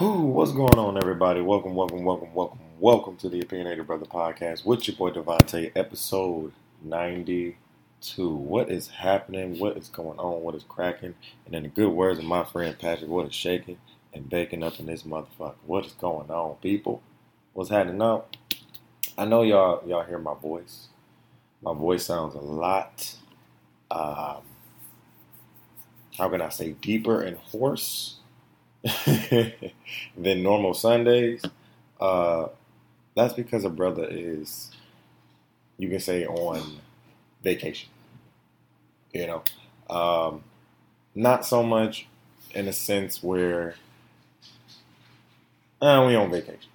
What's going on, everybody? Welcome, welcome, welcome, welcome, welcome to the Opinionated Brother Podcast with your boy DeVonta, episode 92. What is happening? What is going on? What is cracking? And in the good words of my friend Patrick, what is shaking and baking up in this motherfucker? What is going on, people? What's happening now? I know y'all y'all hear my voice. My voice sounds a lot um, how can I say deeper and hoarse than normal Sundays. Uh, that's because a brother is, you can say, on vacation. You know, um, not so much in a sense where uh, we on vacation.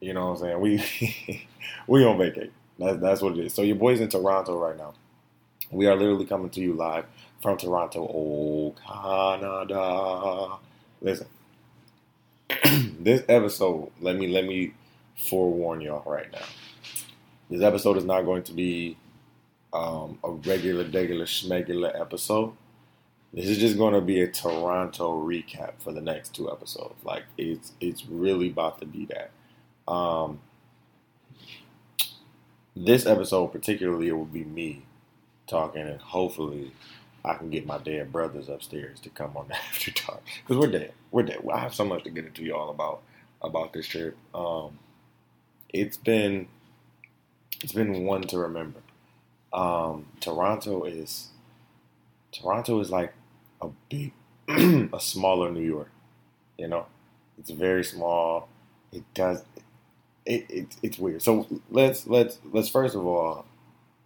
You know what I'm saying? We we on vacation. That's that's what it is. So your boy's in Toronto right now. We are literally coming to you live from Toronto, oh Canada. Listen, this episode, let me let me forewarn y'all right now. This episode is not going to be um, a regular, regular, schmegular episode. This is just going to be a Toronto recap for the next two episodes. Like it's it's really about to be that. Um, this episode particularly, it will be me talking, and hopefully I can get my dead brothers upstairs to come on the After Dark because we're dead. We're dead. I have so much to get into y'all about about this trip. Um, it's been it's been one to remember. Um, Toronto is Toronto is like a big, a smaller New York. You know, it's very small. It does. It, it, it's weird. So let's let's let's first of all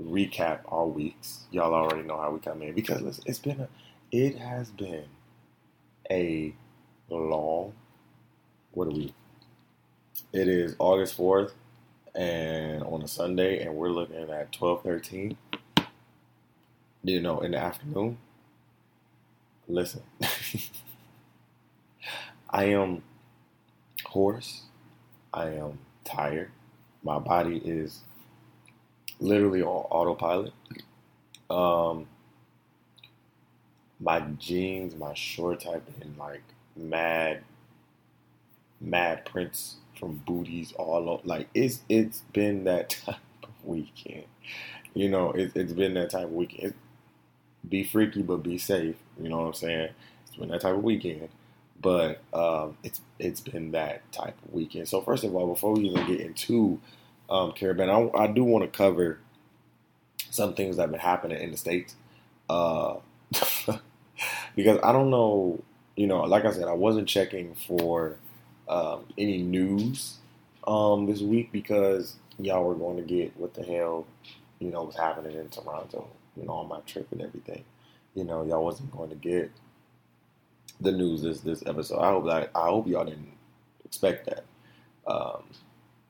recap our weeks. Y'all already know how we come in because listen, it's been a, it has been a long. What are we? It is August fourth, and on a Sunday, and we're looking at twelve thirteen. You know, in the afternoon. Listen, I am hoarse. I am tired. My body is literally on autopilot. Um, my jeans, my shorts have been like mad, mad prints from booties all over. Like it's it's been that type of weekend. You know, it, it's been that type of weekend. Be freaky, but be safe. You know what I'm saying? It's been that type of weekend. But um, it's it's been that type of weekend. So first of all, before we even get into um, Caribana. I, I do want to cover some things that have been happening in the states, uh, because I don't know. You know, like I said, I wasn't checking for um, any news um, this week because y'all were going to get what the hell you know was happening in Toronto. You know, on my trip and everything. You know, y'all wasn't going to get the news this this episode. I hope that I hope y'all didn't expect that. Um,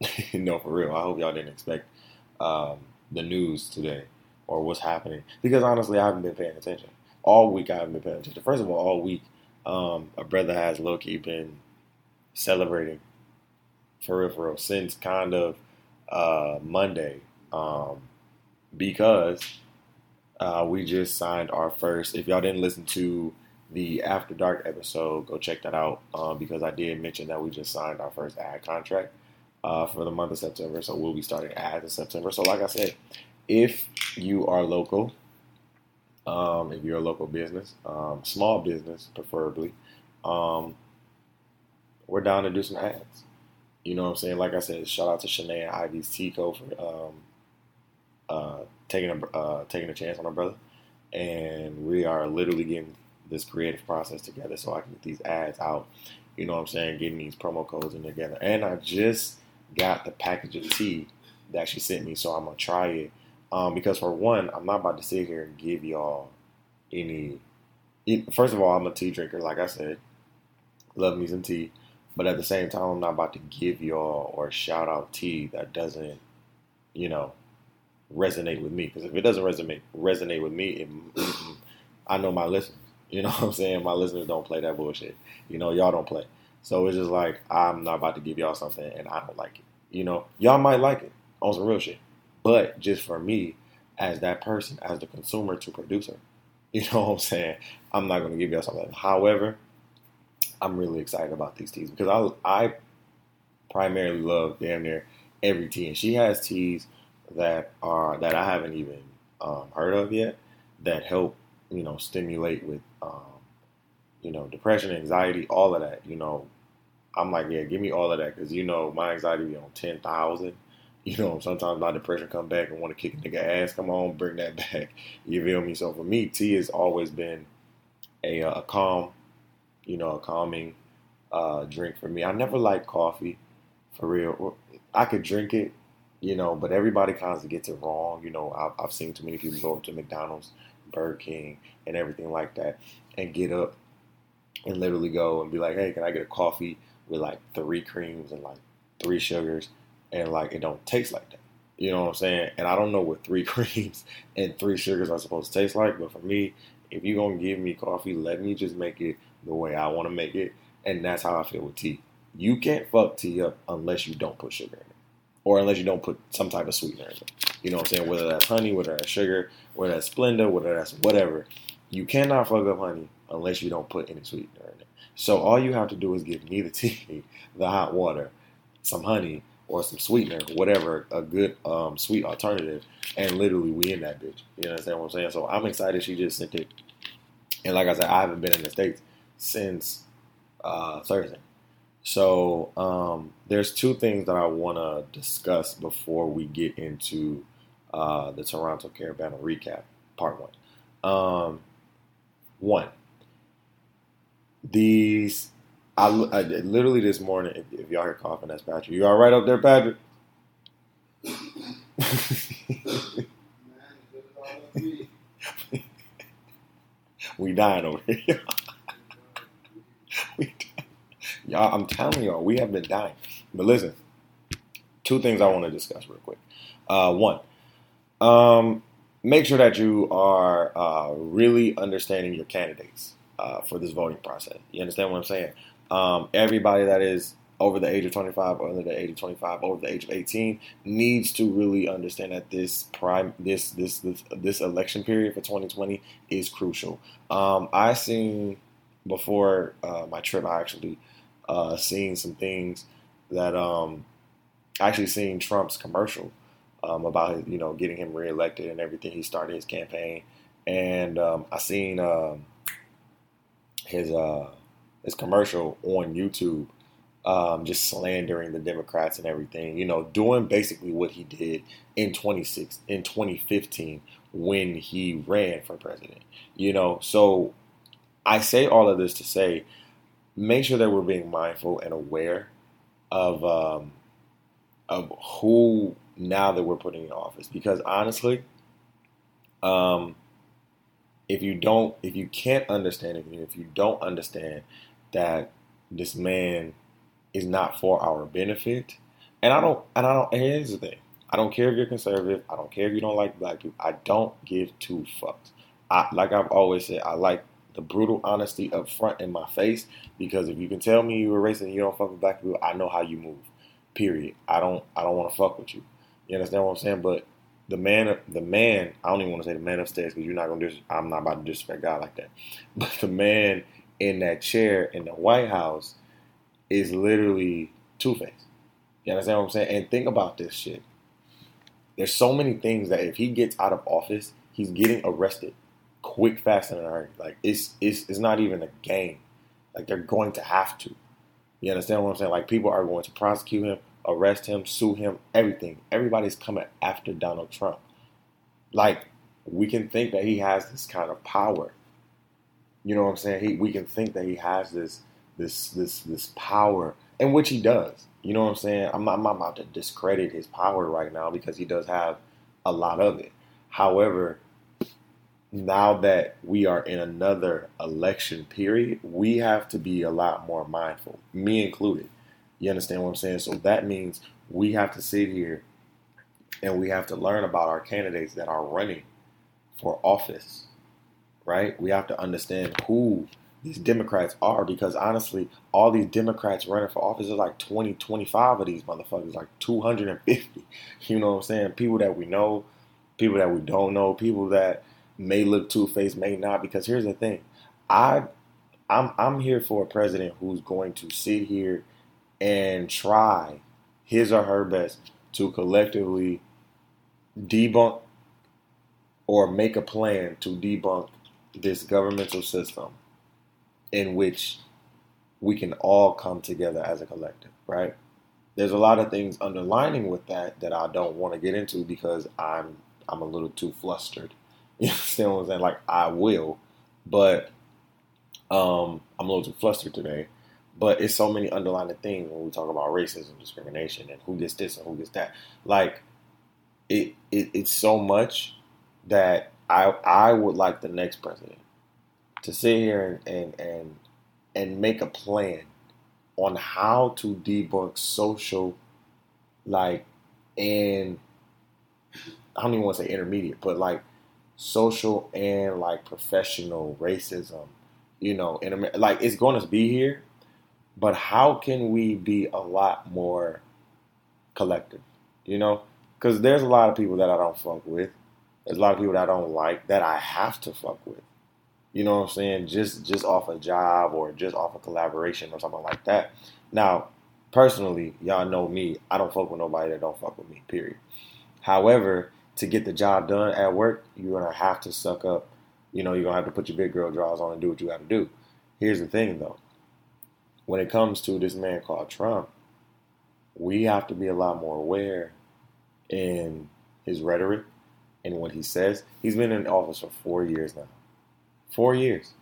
no, for real. I hope y'all didn't expect um, the news today or what's happening because honestly, I haven't been paying attention all week. I haven't been paying attention. First of all, all week, um, a brother has low key been celebrating for real, for real since kind of uh, Monday um, because uh, we just signed our first. If y'all didn't listen to the After Dark episode, go check that out uh, because I did mention that we just signed our first ad contract uh, for the month of September. So we'll be starting ads in September. So like I said, if you are local, um, if you're a local business, um, small business preferably, um, we're down to do some ads. You know what I'm saying? Like I said, shout out to Shanae and Ivy's Tico for um, uh, taking a uh, taking a chance on our brother, and we are literally getting this creative process together so I can get these ads out. You know what I'm saying? Getting these promo codes in together, and I just got the package of tea that she sent me, so I'm gonna try it um, because for one, I'm not about to sit here and give y'all any. First of all, I'm a tea drinker, like I said. Love me some tea. But at the same time, I'm not about to give y'all or shout out tea that doesn't, you know, resonate with me. Because if it doesn't resonate resonate with me, it, I know my listeners. You know what I'm saying? My listeners don't play that bullshit. You know, y'all don't play. So it's just like I'm not about to give y'all something and I don't like it. You know, y'all might like it on some real shit. But just for me, as that person, as the consumer to producer, you know what I'm saying? I'm not going to give y'all something. However, I'm really excited about these teas because I I primarily love damn near every tea, and she has teas that are that I haven't even um, heard of yet that help you know stimulate with um, you know depression, anxiety, all of that. You know, I'm like, yeah, give me all of that because you know my anxiety be on ten thousand. You know, sometimes my depression come back and want to kick a nigga ass. Come on, bring that back. You feel me? So for me, tea has always been a, uh, a calm, you know, a calming uh, drink for me. I never liked coffee, for real. I could drink it, you know, but everybody of gets it wrong. You know, I've, I've seen too many people go up to McDonald's, Burger King, and everything like that, and get up and literally go and be like, "Hey, can I get a coffee with like three creams and like three sugars?" And like it don't taste like that. You know what I'm saying? And I don't know what three creams and three sugars are supposed to taste like, but for me, if you're gonna give me coffee, let me just make it the way I want to make it, and that's how I feel with tea. You can't fuck tea up unless you don't put sugar in it, or unless you don't put some type of sweetener in it. You know what I'm saying? Whether that's honey, whether that's sugar, whether that's Splenda, whether that's whatever. You cannot fuck up honey unless you don't put any sweetener in it. So all you have to do is give me the tea, the hot water, some honey, or some sweetener, whatever, a good um, sweet alternative, and literally we in that bitch. You understand what I'm saying? So I'm excited she just sent it. And like I said, I haven't been in the States since uh, Thursday. So um, there's two things that I want to discuss before we get into uh, the Toronto Caribana recap, part one. Um, one, these I, I literally this morning, if, y'all hear coughing, that's Patrick. You all right up there, Patrick? we dying over here. we Y'all, I'm telling y'all, we have been dying. But listen, two things I want to discuss real quick. Uh, one, um, make sure that you are uh, really understanding your candidates uh, for this voting process. You understand what I'm saying? um, everybody that is over the age of 25 or under the age of 25 over the age of 18 needs to really understand that this prime this this this, this election period for 2020 is crucial um, i seen before uh, my trip i actually uh, seen some things that um, actually seen trump's commercial um, about his, you know getting him reelected and everything he started his campaign and um, i seen um, his uh, this commercial on YouTube, um, just slandering the Democrats and everything. You know, doing basically what he did in 26 in 2015 when he ran for president. You know, so I say all of this to say, make sure that we're being mindful and aware of um, of who now that we're putting in office. Because honestly, um, if you don't, if you can't understand it, if you don't understand that this man is not for our benefit. And I don't, and I don't, and here's the thing. I don't care if you're conservative. I don't care if you don't like black people. I don't give two fucks. I, like I've always said, I like the brutal honesty up front in my face because if you can tell me you're racist and you don't fuck with black people, I know how you move. Period. I don't, I don't want to fuck with you. You understand what I'm saying? But the man, the man, I don't even want to say the man upstairs because you're not gonna. Dis- I'm not about to disrespect God like that. But the man in that chair in the White House is literally Two Face. You understand what I'm saying? And think about this shit. There's so many things that if he gets out of office, he's getting arrested quick, fast, and hurry. Like it's it's it's not even a game. Like they're going to have to. You understand what I'm saying? Like people are going to prosecute him, arrest him, sue him, everything. Everybody's coming after Donald Trump. Like we can think that he has this kind of power you know what I'm saying? He, we can think that he has this this this this power, and which he does. You know what I'm saying? I'm I'm not about to discredit his power right now because he does have a lot of it. However, now that we are in another election period, we have to be a lot more mindful, me included. You understand what I'm saying? So that means we have to sit here and we have to learn about our candidates that are running for office right? We have to understand who these Democrats are because honestly, all these Democrats running for office is like 20, 25 of these motherfuckers, like 250. You know what I'm saying? People that we know, people that we don't know, people that may look two faced, may not. Because here's the thing I I'm I'm here for a president who's going to sit here and try his or her best to collectively debunk or make a plan to debunk this governmental system in which we can all come together as a collective, right? There's a lot of things underlining with that that I don't want to get into because I'm I'm a little too flustered. You understand what I'm saying? Like I will, but um, I'm a little too flustered today. But it's so many underlying things when we talk about racism, discrimination, and who gets this and who gets that. Like it, it it's so much that I I would like the next president to sit here and and and, and make a plan on how to debunk social like and I don't even want to say intermediate, but like social and like professional racism, you know, like it's going to be here, but how can we be a lot more collective, you know? Because there's a lot of people that I don't fuck with. There's a lot of people that I don't like that I have to fuck with. You know what I'm saying? Just just off a job or just off a collaboration or something like that. Now, personally, y'all know me. I don't fuck with nobody that don't fuck with me. Period. However, to get the job done at work, you're gonna have to suck up. You know, you're gonna have to put your big girl drawers on and do what you got to do. Here's the thing, though. When it comes to this man called Trump, we have to be a lot more aware in his rhetoric and what he says. He's been in office for four years now. Four years.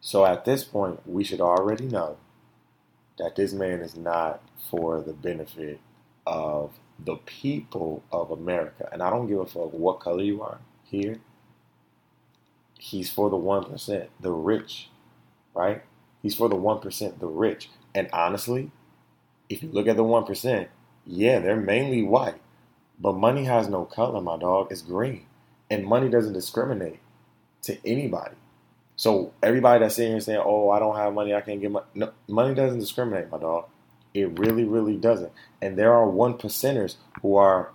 So at this point, we should already know that this man is not for the benefit of the people of America. And I don't give a fuck what color you are here. He's for the 1%, the rich, right? He's for the 1%, the rich. And honestly, if you look at the 1%, yeah, they're mainly white. But money has no color, my dog. It's green. And money doesn't discriminate to anybody. So everybody that's sitting here saying, "Oh, I don't have money, I can't get money," no, money doesn't discriminate, my dog. It really, really doesn't. And there are one percenters who are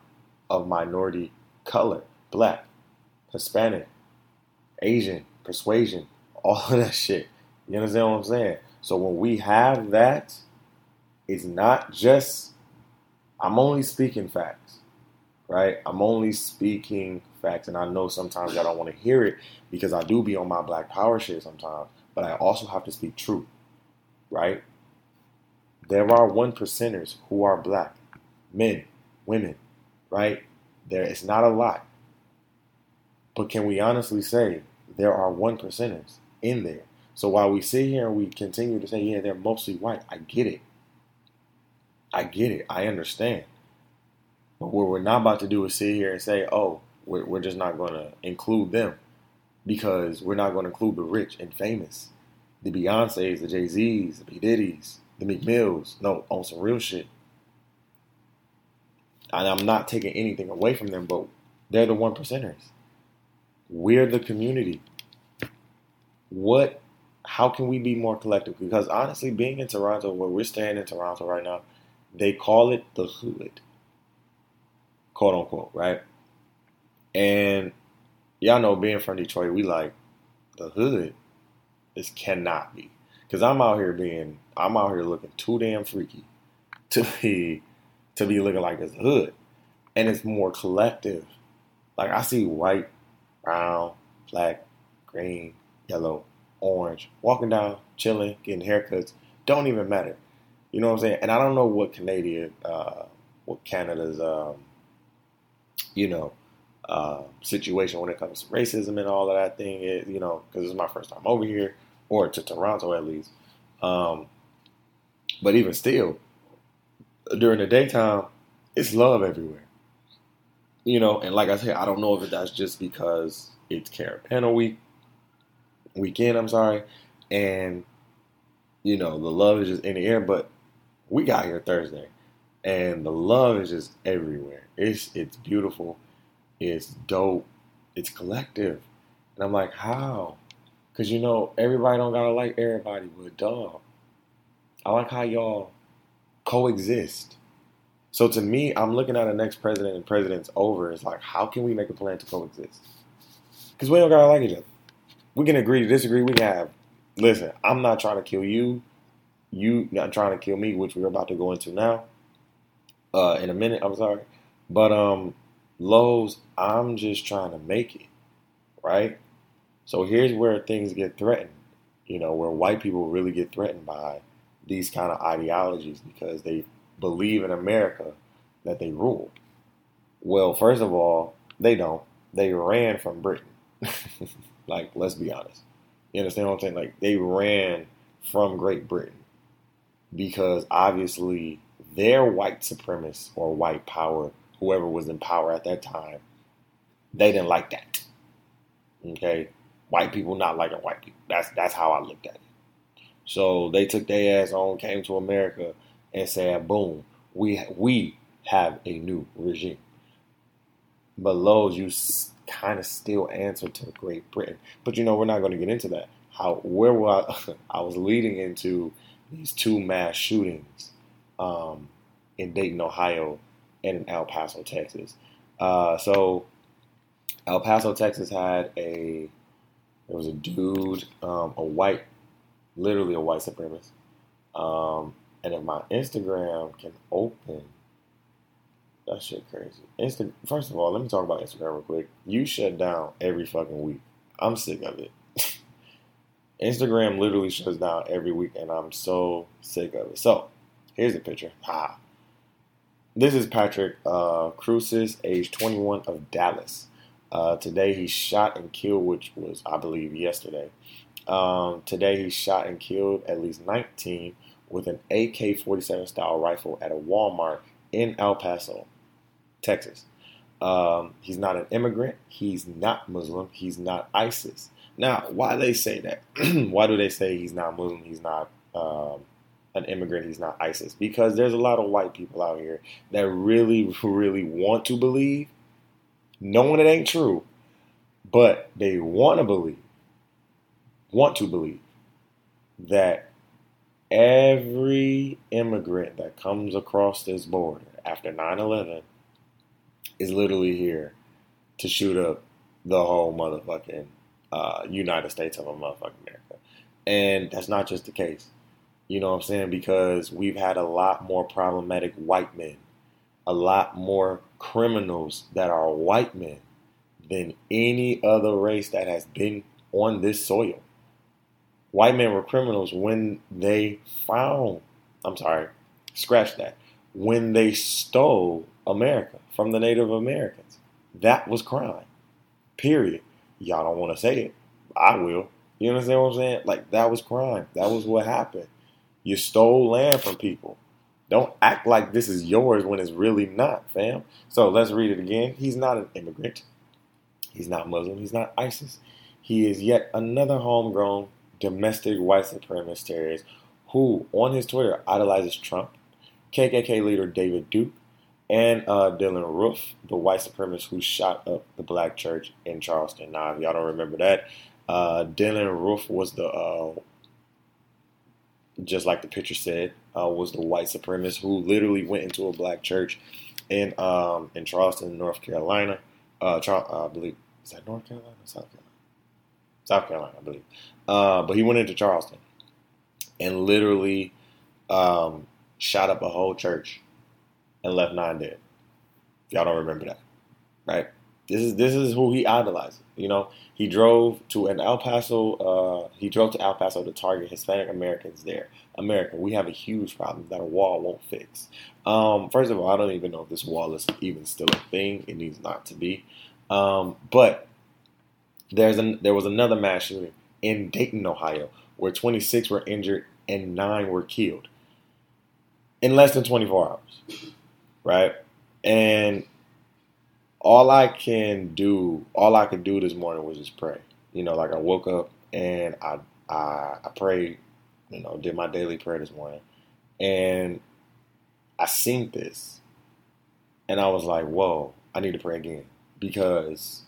of minority color, black, Hispanic, Asian, persuasion, all of that shit. You understand what I'm saying? So when we have that, it's not just. I'm only speaking facts right? I'm only speaking facts, and I know sometimes I don't want to hear it because I do be on my black power shit sometimes, but I also have to speak truth, right? There are one percenters who are black, men, women, right? There it's not a lot. But can we honestly say there are one percenters in there? So while we sit here and we continue to say, yeah, they're mostly white, I get it. I get it. I understand. But what we're not about to do is sit here and say, oh, we're, we're just not going to include them because we're not going to include the rich and famous, the Beyonces, the Jay Z's, the P Diddy's, the McMills. No, on some real shit. And I'm not taking anything away from them, but they're the one percenters. We're the community. What? How can we be more collective? Because honestly, being in Toronto, where we're staying in Toronto right now, they call it the hood quote unquote, right? And y'all know being from Detroit, we like the hood. This cannot be. Cause I'm out here being I'm out here looking too damn freaky to be to be looking like this hood. And it's more collective. Like I see white, brown, black, green, yellow, orange, walking down, chilling, getting haircuts. Don't even matter. You know what I'm saying? And I don't know what Canadian, uh, what Canada's um, you know, uh, situation when it comes to racism and all of that thing. Is, you know, because it's my first time over here, or to Toronto at least. Um, but even still, during the daytime, it's love everywhere. You know, and like I said, I don't know if that's just because it's Caribana week, weekend. I'm sorry, and you know the love is just in the air. But we got here Thursday, and the love is just everywhere. It's it's beautiful, it's dope, it's collective, and I'm like, how? Cause you know everybody don't gotta like everybody, but dog, I like how y'all coexist. So to me, I'm looking at the next president and presidents over. It's like, how can we make a plan to coexist? Because we don't gotta like each other. We can agree to disagree. We can have listen, I'm not trying to kill you. You not trying to kill me, which we're about to go into now. Uh, in a minute, I'm sorry, but um, Lowe's, I'm just trying to make it, right? So here's where things get threatened. You know, where white people really get threatened by these kind of ideologies because they believe in America that they rule. Well, first of all, they don't. They ran from Britain. like, let's be honest. You understand what I'm saying? Like, they ran from Great Britain because obviously their white supremacists or white power, whoever was in power at that time, they didn't like that. Okay? White people not liking white people. That's that's how I looked at it. So they took their ass on, came to America, and said, "Boom, we we have a new regime." But Lowe's, you kind of still answer to Great Britain. But you know, we're not going to get into that. How where was I, I was leading into these two mass shootings um, in Dayton, Ohio, and in El Paso, Texas. Uh, so El Paso, Texas had a there was a dude, um, a white literally a white supremacist. Um, and if my Instagram can open, that shit crazy. Insta- First of all, let me talk about Instagram real quick. You shut down every fucking week. I'm sick of it. Instagram literally shuts down every week, and I'm so sick of it. So, here's a picture. Ha. This is Patrick uh, Crusius, age 21 of Dallas. Uh, today he shot and killed, which was, I believe, yesterday. Um, today he shot and killed at least 19 with an AK 47 style rifle at a Walmart in El Paso, Texas. Um, he's not an immigrant. He's not Muslim. He's not ISIS. Now, why they say that? why do they say he's not Muslim? He's not um, an immigrant. He's not ISIS? Because there's a lot of white people out here that really, really want to believe, knowing it ain't true, but they want to believe want to believe that every immigrant that comes across this border after 9 11 is literally here to shoot up the whole motherfucking uh, United States of motherfucking America. And that's not just the case. You know what I'm saying? Because we've had a lot more problematic white men, a lot more criminals that are white men than any other race that has been on this soil white men were criminals when they found, I'm sorry, scratch that, when they stole America from the Native Americans. That was crime. Period. Y'all don't want to say it. I will. You understand what I'm saying? Like, that was crime. That was what happened. You stole land from people. Don't act like this is yours when it's really not, fam. So let's read it again. He's not an immigrant. He's not Muslim. He's not ISIS. He is yet another homegrown domestic white supremacist terrorist who, on his Twitter, idolizes Trump, KKK leader David Duke, and uh, Dylann Roof, the white supremacist who shot up the black church in Charleston. Now, if y'all don't remember that, uh, Dylann Roof was the, uh, just like the picture said, uh, was the white supremacist who literally went into a black church in um, in Charleston, North Carolina. Uh, Char- uh, I believe is that North Carolina, South Carolina, South Carolina, I believe. But he went into Charleston and literally um, shot up a whole church and left nine dead. Y'all don't remember that, right? This is this is who he idolizes. You know, he drove to an El Paso. Uh, he drove to El Paso to target Hispanic Americans there. America, we have a huge problem that a wall won't fix. Um, first of all, I don't even know if this wall is even still a thing. It needs not to be. Um, but there's an, there was another mass shooting in Dayton, Ohio, where 26 were injured and nine were killed in less than 24 hours, right? And all I can do, all I could do this morning was just pray. You know, like I woke up and I I, I prayed, you know, did my daily prayer this morning, and I seen this, and I was like, whoa, I need to pray again because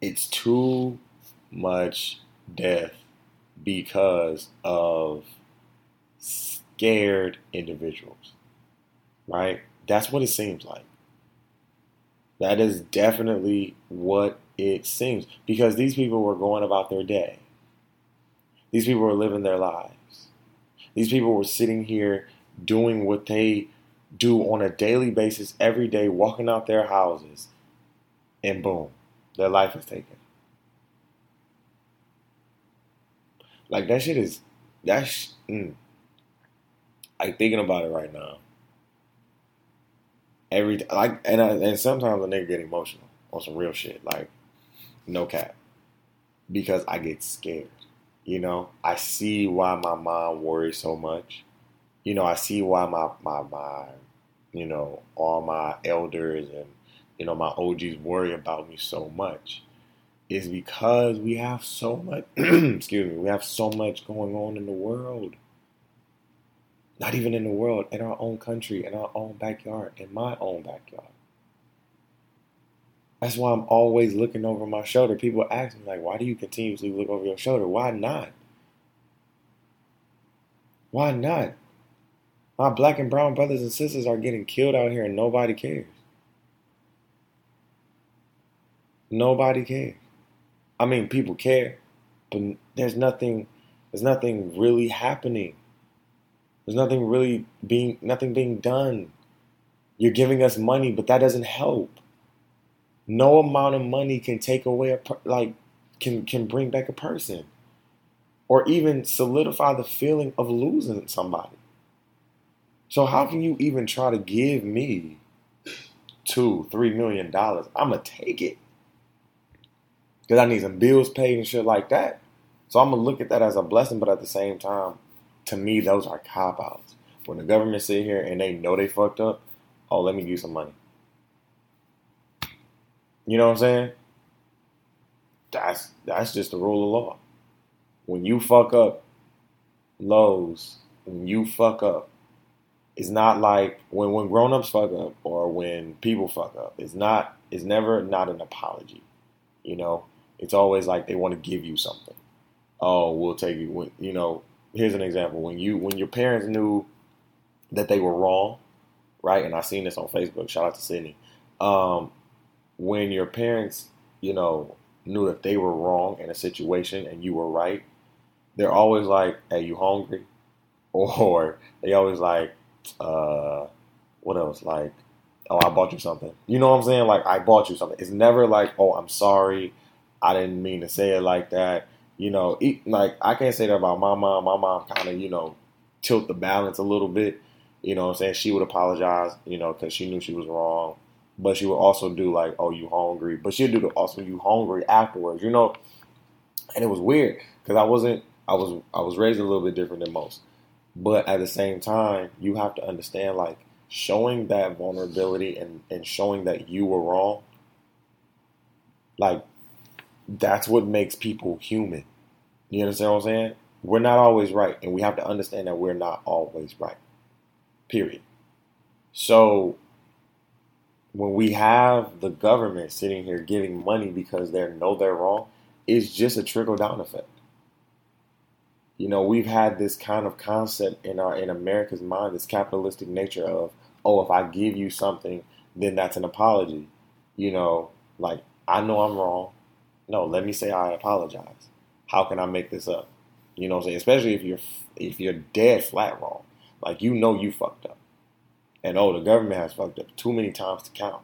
it's too much death because of scared individuals. Right? That's what it seems like. That is definitely what it seems because these people were going about their day. These people were living their lives. These people were sitting here doing what they do on a daily basis every day, walking out their houses, and boom, their life is taken. Like that shit is that's mm, like thinking about it right now. Every like and I, and sometimes a nigga get emotional on some real shit, like no cap, because I get scared. You know, I see why my mom worries so much. You know, I see why my my my you know all my elders and you know my OGs worry about me so much is because we have so much excuse me we have so much going on in the world not even in the world in our own country in our own backyard in my own backyard. That's why I'm always looking over my shoulder. People ask me like why do you continuously look over your shoulder? Why not? Why not? My black and brown brothers and sisters are getting killed out here and nobody cares. Nobody cares. I mean, people care, but there's nothing, there's nothing really happening. There's nothing really being, nothing being done. You're giving us money, but that doesn't help. No amount of money can take away a like, can can bring back a person, or even solidify the feeling of losing somebody. So how can you even try to give me two, three million dollars? I'm gonna take it because I need some bills paid and shit like that. So I'm gonna look at that as a blessing, but at the same time, to me, those are cop outs. When the government sit here and they know they fucked up, oh, let me give you some money. You know what I'm saying? That's that's just the rule of law. When you fuck up, Lowe's, when you fuck up, it's not like when when grown ups fuck up or when people fuck up. It's not. It's never not an apology. You know, it's always like they want to give you something. Oh, we'll take you. You know, here's an example. When you when your parents knew that they were wrong, right? And I seen this on Facebook. Shout out to Sydney. Um, when your parents, you know, knew that they were wrong in a situation and you were right, they're always like, "Hey, you hungry?" Or they always like, uh, "What else?" Like, "Oh, I bought you something." You know what I'm saying? Like, I bought you something. It's never like, "Oh, I'm sorry." I didn't mean to say it like that. You know, like I can't say that about my mom. My mom kind of, you know, tilt the balance a little bit. You know I'm saying? She would apologize, you know, because she knew she was wrong. But she would also do like, oh, you hungry. But she'd do the also, you hungry afterwards, you know? And it was weird because I wasn't, I was, I was raised a little bit different than most. But at the same time, you have to understand like showing that vulnerability and, and showing that you were wrong. Like that's what makes people human. You understand what I'm saying? We're not always right, and we have to understand that we're not always right. Period. So when we have the government sitting here giving money because they know they're wrong, it's just a trickle down effect. You know, we've had this kind of concept in our in America's mind, this capitalistic nature of, oh, if I give you something, then that's an apology. You know, like I know I'm wrong. No, let me say I apologize. How can I make this up? You know what I'm saying? Especially if you're if you're dead flat wrong. Like you know you fucked up. And oh, the government has fucked up too many times to count.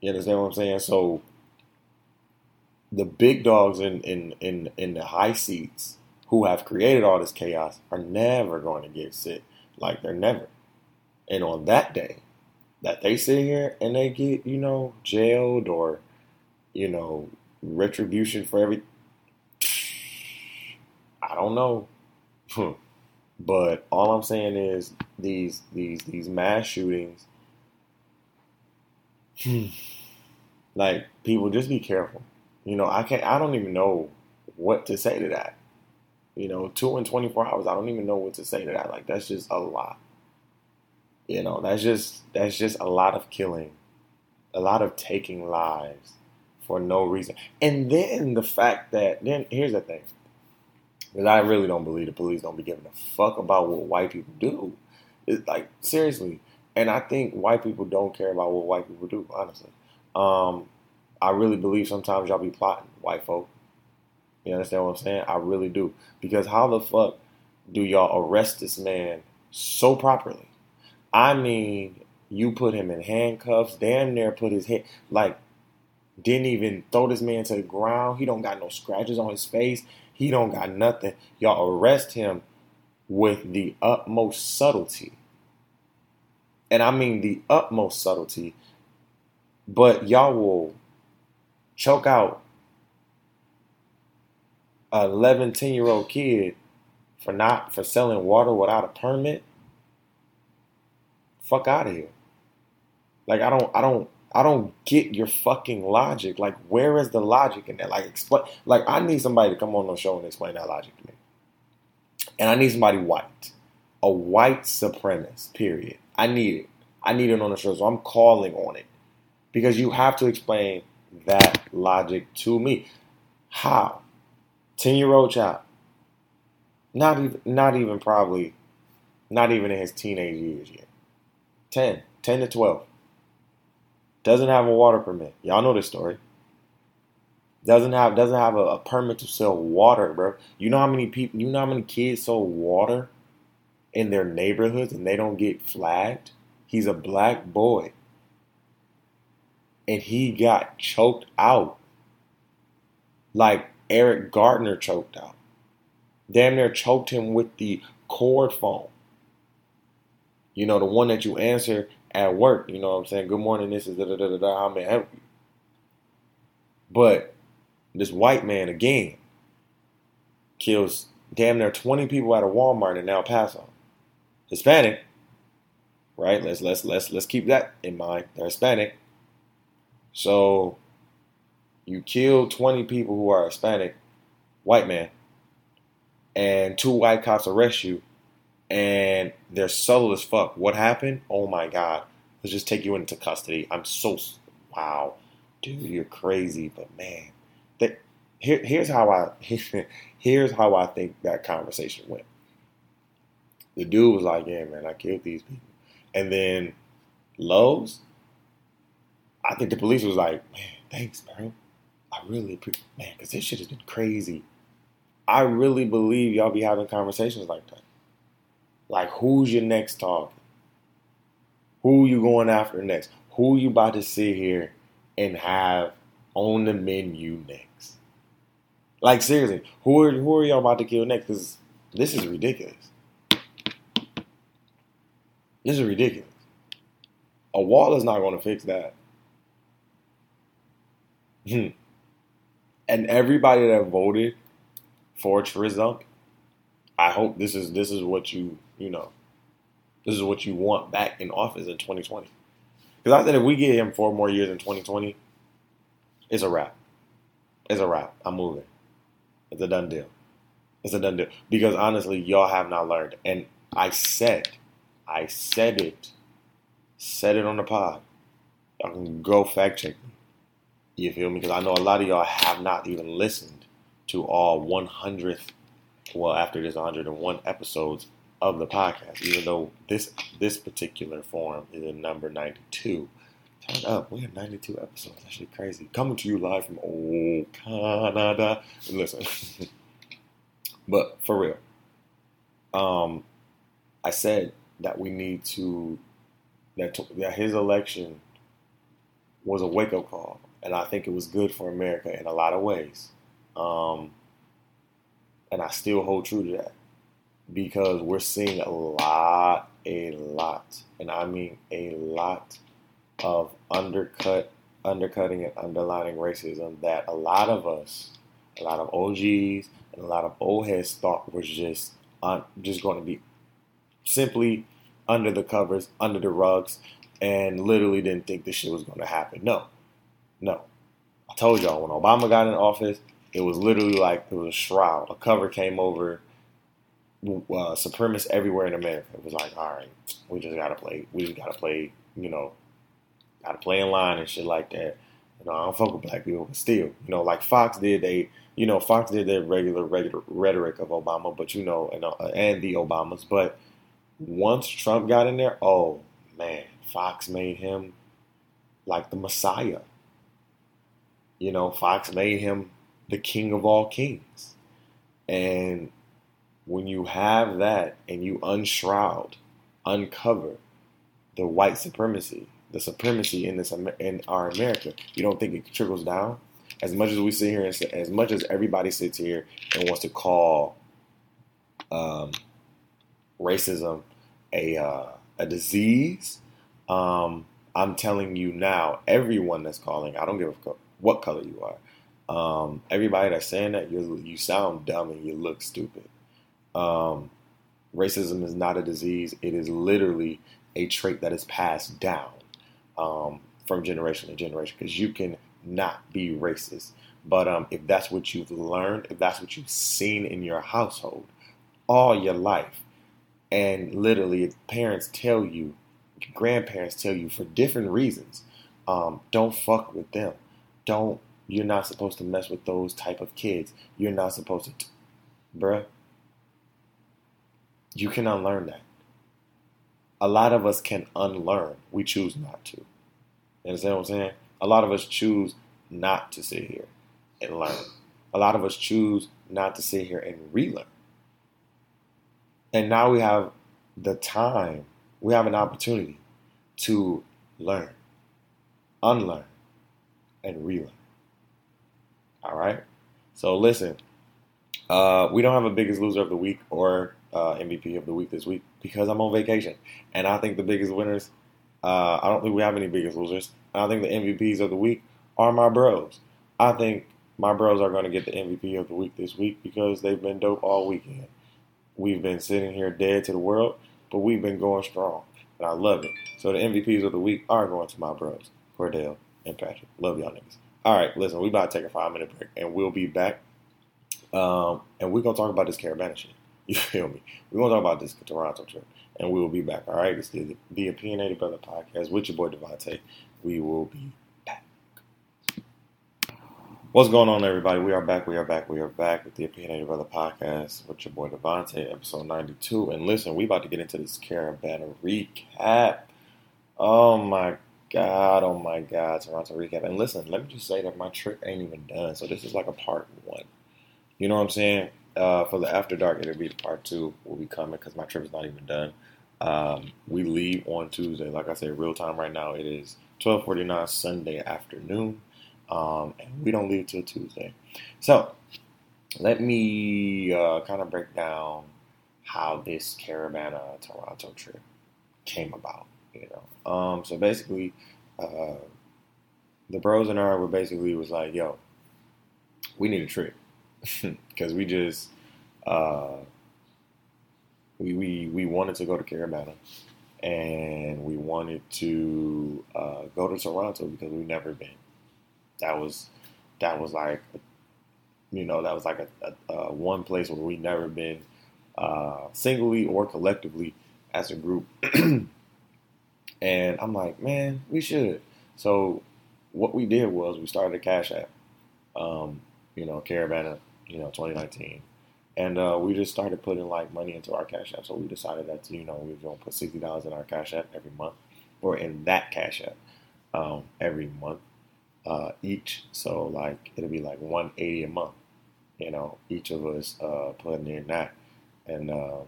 You understand what I'm saying? So the big dogs in in in, in the high seats who have created all this chaos are never going to get sick. Like they're never. And on that day that they sit here and they get, you know, jailed or, you know, retribution for every. I don't know, hmm. but all I'm saying is these these these mass shootings. Hmm. like people, just be careful. You know, I can't. I don't even know what to say to that. You know, two twenty four hours. I don't even know what to say to that. Like that's just a lot. You know, that's just that's just a lot of killing, a lot of taking lives for no reason. And then the fact that then here's the thing. Because I really don't believe the police don't be giving a fuck about what white people do. It's like seriously. And I think white people don't care about what white people do, honestly. Um, I really believe sometimes y'all be plotting, white folk. You understand what I'm saying? I really do. Because how the fuck do y'all arrest this man so properly? I mean, you put him in handcuffs, damn near put his head like didn't even throw this man to the ground. He don't got no scratches on his face. He don't got nothing. Y'all arrest him with the utmost subtlety. And I mean the utmost subtlety. But y'all will choke out a 11, 10 year old kid for not for selling water without a permit. Fuck out of here. Like I don't I don't I don't get your fucking logic. Like, where is the logic in that? Like, explain. Like, I need somebody to come on the show and explain that logic to me. And I need somebody white, a white supremacist. Period. I need it. I need it on the show. So I'm calling on it because you have to explain that logic to me. How? Ten year old child. Not even. Not even probably. Not even in his teenage years yet. 10, 10 to 12 doesn't have a water permit. Y'all know this story. Doesn't have doesn't have a, a, permit to sell water, bro. You know how many people? You know how many kids sell water in their neighborhoods and they don't get flagged. He's a black boy, and he got choked out, like Eric Gardner choked out. Damn near choked him with the cord phone. You know the one that you answer at work. You know what I'm saying? Good morning, this is da da da da da. How may I help you? But this white man again kills damn near 20 people at a Walmart in El Paso. Hispanic, right? Let's let's let's let's keep that in mind. They're Hispanic. So you kill 20 people who are Hispanic, white man, and two white cops arrest you and they're subtle as fuck. What happened? Oh my god. Let's just take you into custody. I'm so wow, dude, you're crazy, but man, that here, here's how I here's how I think that conversation went. The dude was like, "Yeah, man, I killed these people," and then Lowe's. I think the police was like, "Man, thanks, bro. I really appreciate, man, because this shit has been crazy. I really believe y'all be having conversations like that." Like, who's your next target? Who you going after next? Who you about to sit here and have on the menu next? Like seriously, who are who are y'all about to kill next? Because this is ridiculous. This is ridiculous. A wall is not going to fix that. Hmm. And everybody that voted for Trizunk, I hope this is this is what you you know, this is what you want back in office in 2020. Because I said if we get him four more years in 2020, it's a wrap. It's a wrap. I'm moving. It's a done deal. It's a done deal. Because honestly, y'all have not learned. And I said, I said it, said it on the pod. Y'all can go fact check me. You feel me? Because I know a lot of y'all have not even listened to all 100th, well, after this 101 episodes of the podcast, even though this this particular form is in number 92. Turn up, we have 92 episodes. That's actually crazy. Coming to you live from old Canada. Listen, but for real, um, I said that we need to that that his election was a wake up call, and I think it was good for America in a lot of ways. Um, and I still hold true to that because we're seeing a lot, a lot, and I mean a lot of undercut, undercutting and underlining racism that a lot of us, a lot of OGs and a lot of old heads thought was just just going to be simply under the covers, under the rugs, and literally didn't think this shit was going to happen. No, no. I told y'all when Obama got in office, it was literally like it was a shroud. A cover came over uh, supremacists everywhere in America. It was like, all right, we just gotta play. We just gotta play. You know, gotta play in line and shit like that. You know, I don't fuck with black people, but still, you know, like Fox did. They, you know, Fox did their regular, regular rhetoric of Obama, but you know, and uh, and the Obamas. But once Trump got in there, oh man, Fox made him like the Messiah. You know, Fox made him the king of all kings. And when you have that and you unshroud, uncover the white supremacy, the supremacy in this in our America, you don't think it trickles down? As much as we sit here and as much as everybody sits here and wants to call um, racism a uh, a disease, um, I'm telling you now, everyone that's calling, I don't give a fuck what color you are. Um, everybody that's saying that you you sound dumb and you look stupid. Um, racism is not a disease; it is literally a trait that is passed down um, from generation to generation. Because you can not be racist, but um, if that's what you've learned, if that's what you've seen in your household all your life, and literally parents tell you, grandparents tell you for different reasons, um, don't fuck with them. Don't. You're not supposed to mess with those type of kids. You're not supposed to, t- bruh. You can unlearn that. A lot of us can unlearn. We choose not to. You understand what I'm saying? A lot of us choose not to sit here and learn. A lot of us choose not to sit here and relearn. And now we have the time, we have an opportunity to learn, unlearn, and relearn. All right? So listen, uh, we don't have a biggest loser of the week or uh, MVP of the week this week because I'm on vacation. And I think the biggest winners, uh, I don't think we have any biggest losers. I think the MVPs of the week are my bros. I think my bros are going to get the MVP of the week this week because they've been dope all weekend. We've been sitting here dead to the world, but we've been going strong. And I love it. So the MVPs of the week are going to my bros, Cordell and Patrick. Love y'all niggas. All right, listen, we about to take a five minute break and we'll be back. Um, and we're gonna talk about this Caribana shit. You feel me? We're gonna talk about this Toronto trip. And we will be back. All right. It's the, the Opinionated Brother Podcast with your boy DeVonta. We will be back. What's going on, everybody? We are back. We are back. We are back with the Opinionated Brother Podcast with your boy DeVonta, episode 92. And listen, we about to get into this Caribana recap. Oh my God, oh my God, Toronto recap. And listen, let me just say that my trip ain't even done. So this is like a part one. You know what I'm saying? Uh, for the after dark, be part two will be coming because my trip is not even done. Um, we leave on Tuesday. Like I said, real time right now. It is 12:49 Sunday afternoon, um, and we don't leave till Tuesday. So let me uh, kind of break down how this Caribana Toronto trip came about. You know, um, so basically, uh, the bros and I were basically was like, "Yo, we need a trip." because we just uh, we, we we wanted to go to Caribana and we wanted to uh, go to Toronto because we've never been. That was that was like you know that was like a, a, a one place where we've never been uh, singly or collectively as a group. and I'm like, man, we should. So what we did was we started a cash app. Um, you know, Caribana you know, 2019. And uh, we just started putting like money into our Cash App. So we decided that, you know, we are going to put $60 in our Cash App every month or in that Cash App um, every month uh, each. So like it'll be like 180 a month, you know, each of us uh, putting in that. And, um,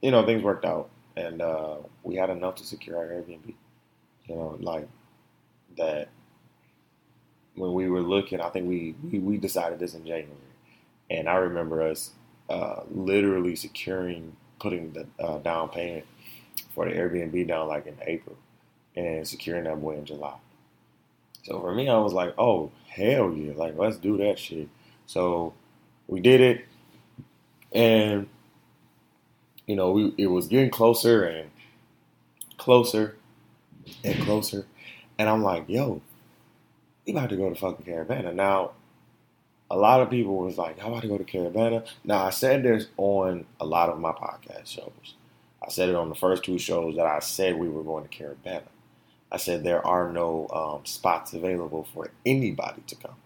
you know, things worked out. And uh, we had enough to secure our Airbnb. You know, like that when we were looking, I think we, we, we decided this in January and I remember us uh, literally securing, putting the uh, down payment for the Airbnb down like in April and securing that boy in July. So for me, I was like, oh, hell yeah, like let's do that shit. So we did it, and you know, we it was getting closer and closer and closer, and I'm like, yo, we about to go to fucking Caribana now a lot of people was like, how about to go to Caribana? Now, I said this on a lot of my podcast shows. I said it on the first two shows that I said we were going to Caribana. I said there are no um, spots available for anybody to come.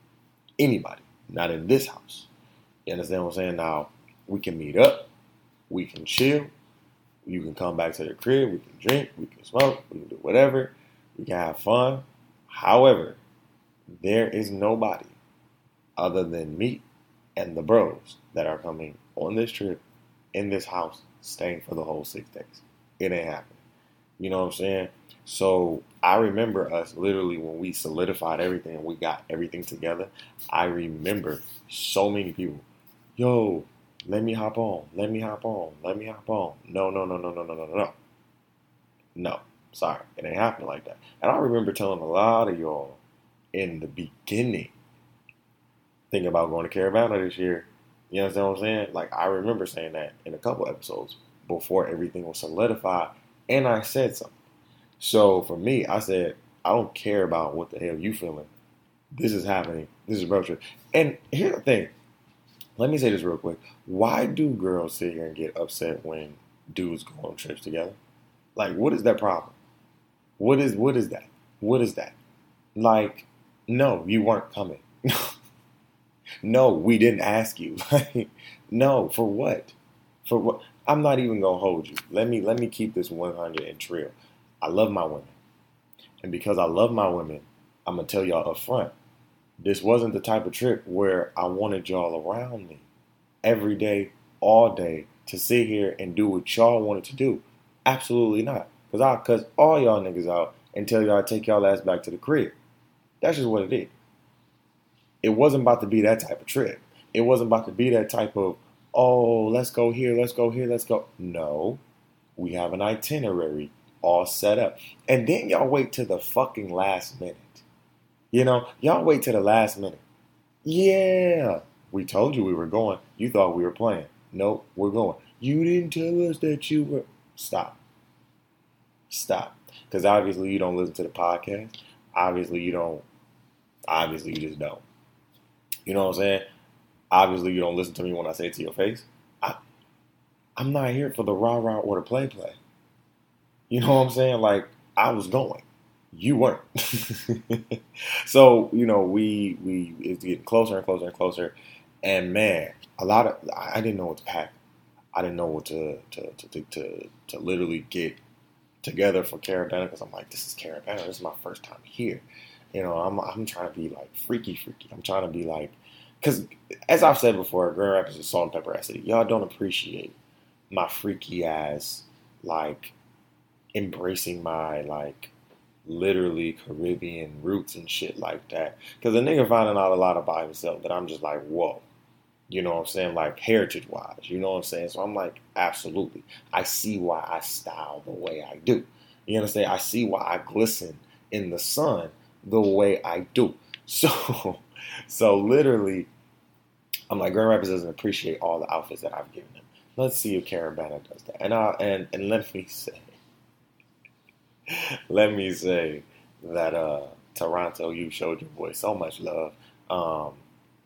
Anybody. Not in this house. You understand what I'm saying? Now, we can meet up. We can chill. You can come back to the crib. We can drink. We can smoke. We can do whatever. We can have fun. However, there is nobody other than me and the bros that are coming on this trip in this house, staying for the whole six days. It ain't happening. You know what I'm saying? So I remember us literally when we solidified everything and we got everything together. I remember so many people, yo, let me hop on, let me hop on, let me hop on. No, no, no, no, no, no, no, no. No, No. sorry, it ain't happening like that. And I remember telling a lot of y'all in the beginning, thinking about going to Caribana this year. You understand what I'm saying? Like I remember saying that in a couple episodes before everything was solidified, and I said something. So for me, I said I don't care about what the hell you feeling. This is happening. This is road trip. And here's the thing. Let me say this real quick. Why do girls sit here and get upset when dudes go on trips together? Like, what is that problem? What is what is that? What is that? Like, no, you weren't coming. no, we didn't ask you. no, for what? For what? I'm not even gonna hold you. Let me let me keep this 100 and trill. I love my women, and because I love my women, I'm gonna tell y'all up front. This wasn't the type of trip where I wanted y'all around me every day, all day, to sit here and do what y'all wanted to do. Absolutely not. Cause I'll cuss all y'all niggas out and tell y'all take y'all ass back to the crib. That's just what it is. It wasn't about to be that type of trip. It wasn't about to be that type of, oh, let's go here, let's go here, let's go. No. We have an itinerary all set up. And then y'all wait to the fucking last minute. You know, y'all wait to the last minute. Yeah, we told you we were going. You thought we were playing. Nope, we're going. You didn't tell us that you were. Stop. Stop. Because obviously you don't listen to the podcast. Obviously you don't. Obviously you just don't. You know what I'm saying? Obviously you don't listen to me when I say it to your face. I, I'm not here for the rah rah or the play play. You know what I'm saying? Like I was going, you weren't. so you know we we it's getting closer and closer and closer, and man, a lot of I didn't know what to pack. I didn't know what to to to to, to literally get together for Caribana because I'm like, this is Caribana. This is my first time here. You know, I'm I'm trying to be like freaky, freaky. I'm trying to be like, because as I've said before, Grand Rapids is salt and pepper city. Y'all don't appreciate my freaky ass like embracing my like literally Caribbean roots and shit like that. Because a nigga finding out a lot about himself that I'm just like, whoa. You know what I'm saying? Like heritage wise. You know what I'm saying? So I'm like, absolutely. I see why I style the way I do. You understand? I see why I glisten in the sun the way I do. So so literally, I'm like, Grand Rapids doesn't appreciate all the outfits that I've given them. Let's see if Caribana does that. And I and and let me say, let me say that uh Toronto, you showed your boy so much love. Um,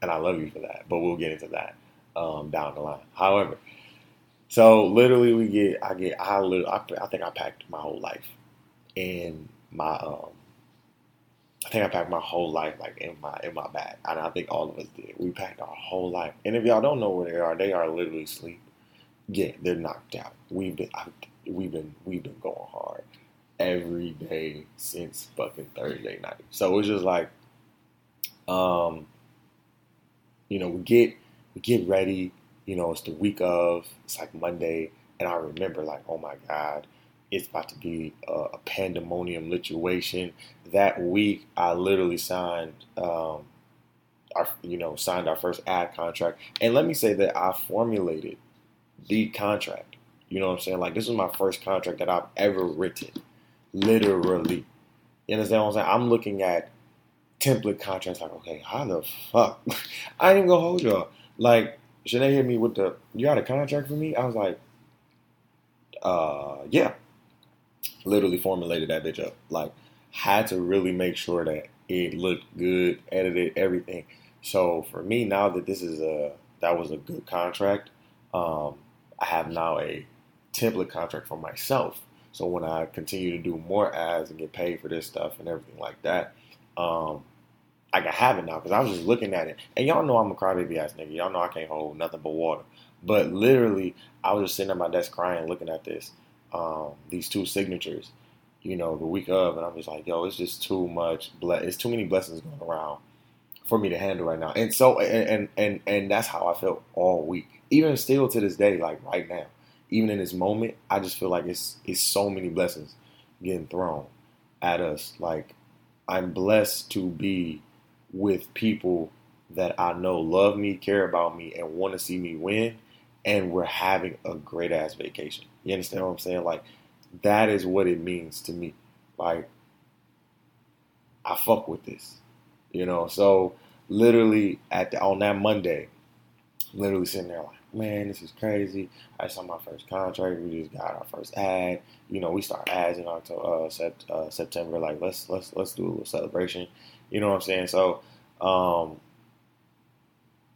and I love you for that. But we'll get into that um, down the line. However, so literally, we get I get I I, I think I packed my whole life in my um. I think I packed my whole life like in my in my bag, and I think all of us did. We packed our whole life, and if y'all don't know where they are, they are literally asleep. Yeah, they're knocked out. We've been I, we've been we've been going hard every day since fucking Thursday night. So it's just like, um, you know, we get we get ready. You know, it's the week of. It's like Monday, and I remember like, oh my god, it's about to be a, pandemonium situation. That week, I literally signed. Um, our, you know, signed our first ad contract, and let me say that I formulated the contract. You know what I'm saying? Like this is my first contract that I've ever written, literally. You understand what I'm saying? I'm looking at template contracts. Like, okay, how the fuck? I ain't even gonna hold y'all. Like, should they hit me with the, you got a contract for me? I was like, uh, yeah. Literally formulated that bitch up. Like, had to really make sure that it looked good, edited, everything. So for me, now that this is a, that was a good contract, um, I have now a template contract for myself. So when I continue to do more ads and get paid for this stuff and everything like that, um, I can have it now because I was just looking at it. And y'all know I'm a crybaby ass nigga. Y'all know I can't hold nothing but water. But literally, I was just sitting at my desk crying, looking at this, um, these two signatures, you know, the week of, and I'm just like, yo, it's just too much. Ble- it's too many blessings going around for me to handle right now. And so and and and, and that's how I felt all week. Even still to this day, like right now, even in this moment, I just feel like it's it's so many blessings getting thrown at us. Like I'm blessed to be with people that I know love me, care about me, and want to see me win. And we're having a great ass vacation. You understand what I'm saying? Like, that is what it means to me. Like, I fuck with this, you know. So, literally at the, on that Monday, literally sitting there like, man, this is crazy. I saw my first contract. We just got our first ad. You know, we start ads in October, uh, sept, uh, September. Like, let's let's let's do a little celebration. You know what I'm saying? So, um,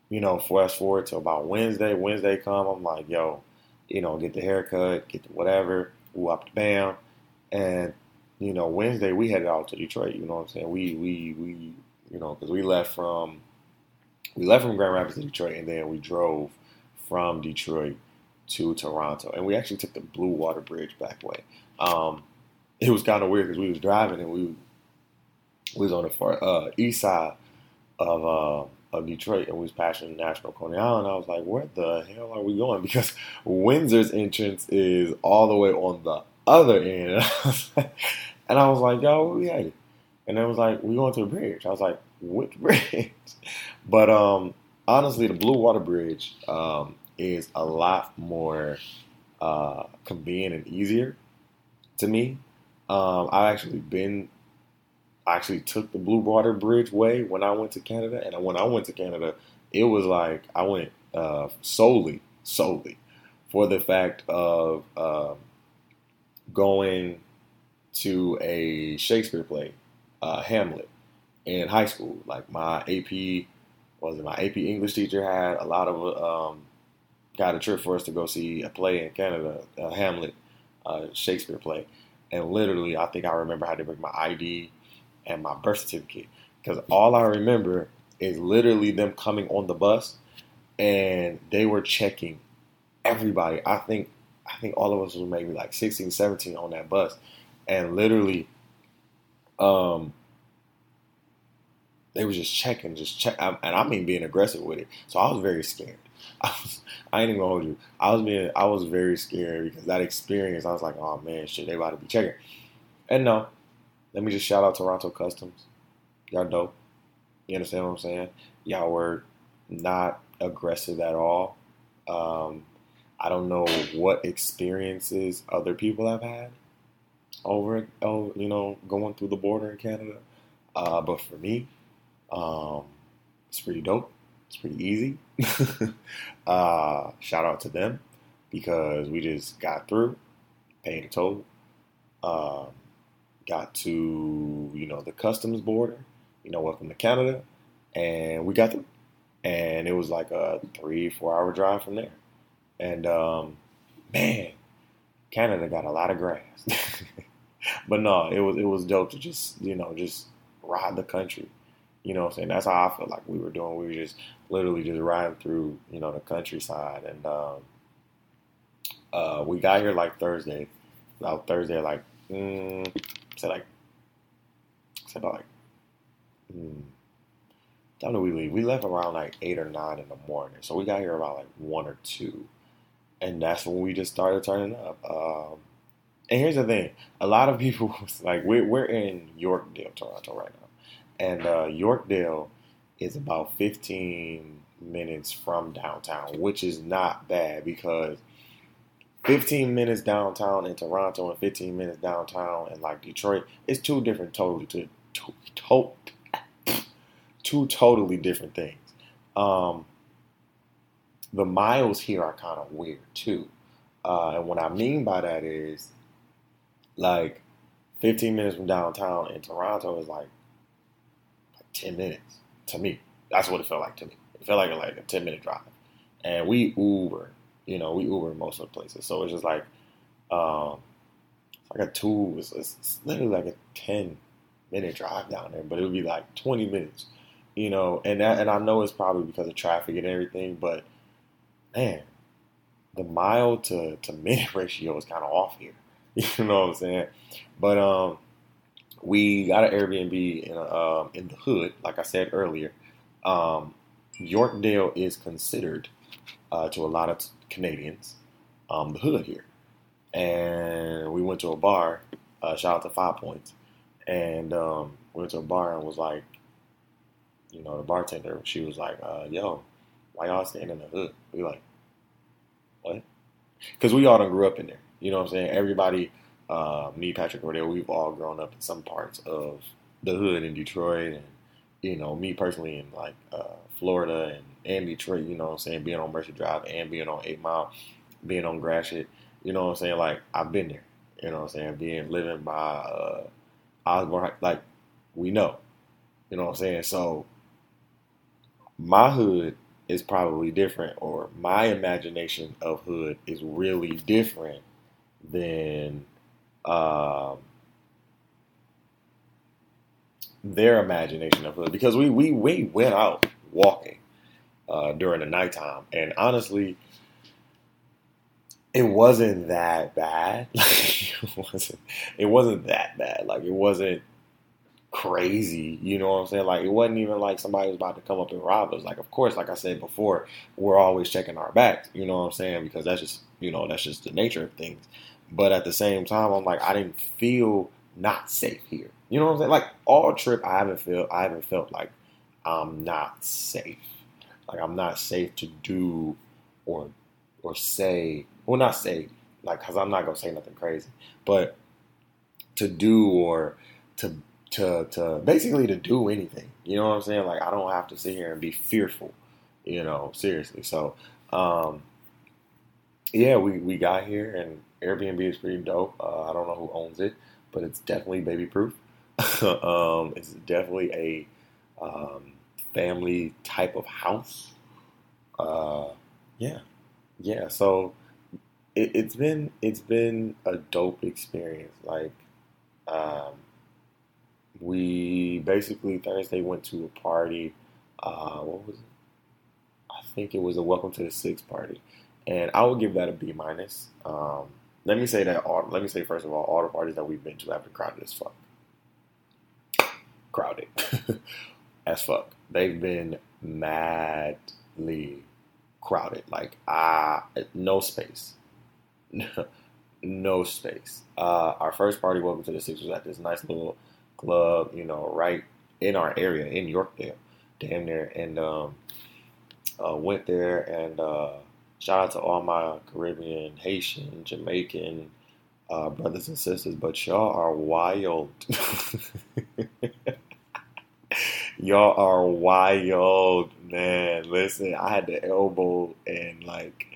you know, fast forward to about Wednesday. Wednesday come, I'm like, yo, you know, get the haircut, get the whatever, the bam, and you know, Wednesday we headed out to Detroit. You know what I'm saying? We we we you know because we left from we left from Grand Rapids to Detroit, and then we drove from Detroit to Toronto, and we actually took the Blue Water Bridge back way. Um, it was kind of weird because we was driving and we, we was on the far uh, east side of uh, of Detroit and we was passing National Coney Island. I was like, where the hell are we going? Because Windsor's entrance is all the way on the other end. and I was like, yo, where we headed? And it was like, we going to the bridge. I was like, which bridge? but um, honestly, the Blue Water Bridge um, is a lot more uh, convenient and easier to me. Um, I've actually been I actually took the Blue Water Bridge way when I went to Canada, and when I went to Canada, it was like I went uh, solely, solely for the fact of uh, going to a Shakespeare play, uh, Hamlet, in high school. Like my AP was it my AP English teacher had a lot of um, got a trip for us to go see a play in Canada, Hamlet, uh, Shakespeare play, and literally I think I remember I had to bring my ID and my birth certificate because all I remember is literally them coming on the bus and they were checking everybody. I think I think all of us were maybe like 16, 17 on that bus, and literally, um, they were just checking, just check, and I mean being aggressive with it. So I was very scared. I, was, I ain't even gonna hold you. I was being, I was very scared because that experience. I was like, oh man, shit, they about to be checking. And no, let me just shout out Toronto Customs. Y'all dope. You understand what I'm saying? Y'all were not aggressive at all. Um, I don't know what experiences other people have had over, oh, you know, going through the border in Canada. Uh, but for me, um, it's pretty dope. It's pretty easy. uh, shout out to them because we just got through, paid a toll. Um, got to you know the customs border, you know, welcome to Canada, and we got through, and it was like a three four hour drive from there, and um, man, Canada got a lot of grass, but no, it was it was dope to just you know just ride the country. You know what I'm saying? That's how I felt like we were doing. We were just literally just riding through, you know, the countryside. And um, uh, we got here like Thursday. About Thursday, like mm, say like, say about like, hmm, time did we leave? We left around like eight or nine in the morning, so we got here about like one or two, and that's when we just started turning up. Um, and here's the thing: a lot of people like we're we're in Yorkdale, Toronto right now, and uh, Yorkdale is about 15 minutes from downtown, which is not bad because 15 minutes downtown in Toronto and 15 minutes downtown in like Detroit, it's two different totally to, to, to, two totally different things. Um, the miles here are kind of weird too. Uh, and what I mean by that is like 15 minutes from downtown in Toronto is like, like 10 minutes to me. That's what it felt like to me. It felt like like a 10 minute drive. And we Uber you know, we Uber most of the places, so it's just like, um, it's like a two. It's, it's literally like a ten minute drive down there, but it would be like twenty minutes, you know. And that, and I know it's probably because of traffic and everything, but man, the mile to to minute ratio is kind of off here. You know what I'm saying? But um, we got an Airbnb in um, in the hood, like I said earlier. um, Yorkdale is considered uh, to a lot of Canadians um, the hood here. And we went to a bar. Uh, shout out to Five Points, and um, we went to a bar and was like, you know, the bartender. She was like, uh, "Yo, why y'all staying in the hood?" We like, what? Because we all done grew up in there. You know what I'm saying? Everybody, uh, me, Patrick Cordell, we've all grown up in some parts of the hood in Detroit, and you know, me personally in like uh, Florida and, and Detroit. You know what I'm saying? Being on Mercer Drive and being on Eight Mile, being on Gratiot. You know what I'm saying? Like I've been there. You know what I'm saying? Being living by uh, Osborne, like we know. You know what I'm saying? So my hood is probably different, or my imagination of hood is really different than um, their imagination of hood. Because we we we went out walking uh, during the nighttime, and honestly, it wasn't that bad. it wasn't. It wasn't that bad. Like it wasn't crazy. You know what I'm saying? Like it wasn't even like somebody was about to come up and rob us. Like of course, like I said before, we're always checking our backs. You know what I'm saying? Because that's just you know that's just the nature of things. But at the same time, I'm like I didn't feel not safe here. You know what I'm saying? Like all trip, I haven't felt I haven't felt like I'm not safe. Like I'm not safe to do or or say well not say like because I'm not gonna say nothing crazy, but to do or to to to basically to do anything. You know what I'm saying? Like I don't have to sit here and be fearful. You know, seriously. So, um, yeah, we we got here and Airbnb is pretty dope. Uh, I don't know who owns it, but it's definitely baby proof. um, it's definitely a um, family type of house. Uh, yeah, yeah. So it, has been it's been a dope experience. Like, um, we basically Thursday went to a party. Uh, what was it? I think it was a Welcome to the Six party, and I would give that a B minus. Um, let me say that. All, let me say first of all, all the parties that we've been to have been crowded as fuck. Crowded as fuck. They've been madly crowded. Like ah, no space. no space. Uh, our first party, Welcome to the Six, was at this nice little club, you know, right in our area in Yorkdale, damn near, and um, uh, went there and uh, shout out to all my Caribbean, Haitian, Jamaican uh, brothers and sisters, but y'all are wild. y'all are wild, man. Listen, I had the elbow and like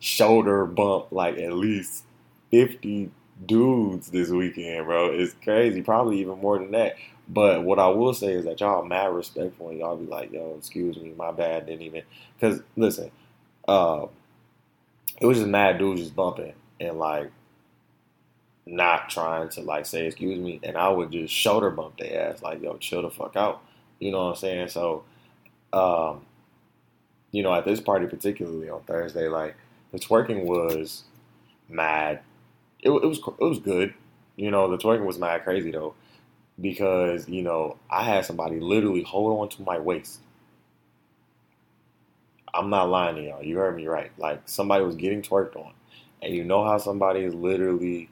shoulder bump like at least 50 dudes this weekend, bro. It's crazy. Probably even more than that. But what I will say is that y'all mad respectful and y'all be like, yo, excuse me, my bad, didn't even. Because, listen, uh, it was just mad dudes just bumping and like not trying to like say excuse me. And I would just shoulder bump their ass, like, yo, chill the fuck out. You know what I'm saying? So, um, you know, at this party, particularly on Thursday, like, the twerking was mad it, it was it was good. You know, the twerking was mad crazy though, because you know I had somebody literally hold on to my waist. I'm not lying to y'all. You heard me right. Like somebody was getting twerked on, and you know how somebody is literally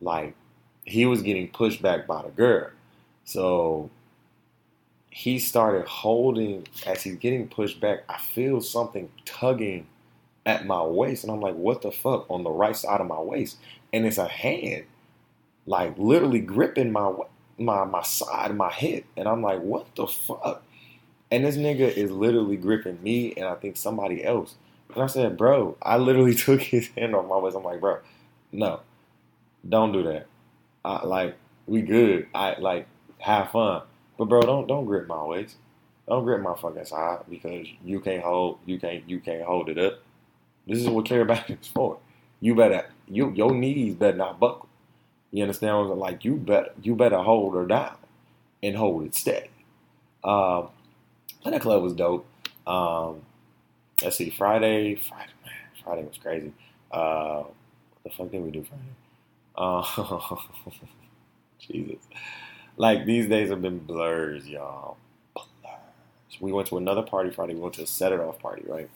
like he was getting pushed back by the girl, so he started holding as he's getting pushed back. I feel something tugging at my waist, and I'm like, "What the fuck?" On the right side of my waist, and it's a hand, like literally gripping my my my side, my hip, and I'm like, "What the fuck?" And this nigga is literally gripping me, and I think somebody else. And I said, "Bro," I literally took his hand off my waist. I'm like, "Bro, no, don't do that. I, like, we good. I like have fun, but bro, don't don't grip my waist." Don't grip my fucking side because you can't hold you can't you can't hold it up. This is what chiropractic is for. You better you your knees better not buckle. You understand what I'm Like you better you better hold her down and hold it steady. Um, that club was dope. Um, let's see, Friday, Friday, man, Friday was crazy. Uh, what the fuck did we do Friday? Uh, Jesus, like these days have been blurs, y'all. Blurs, we went to another party Friday. We went to a set it off party, right?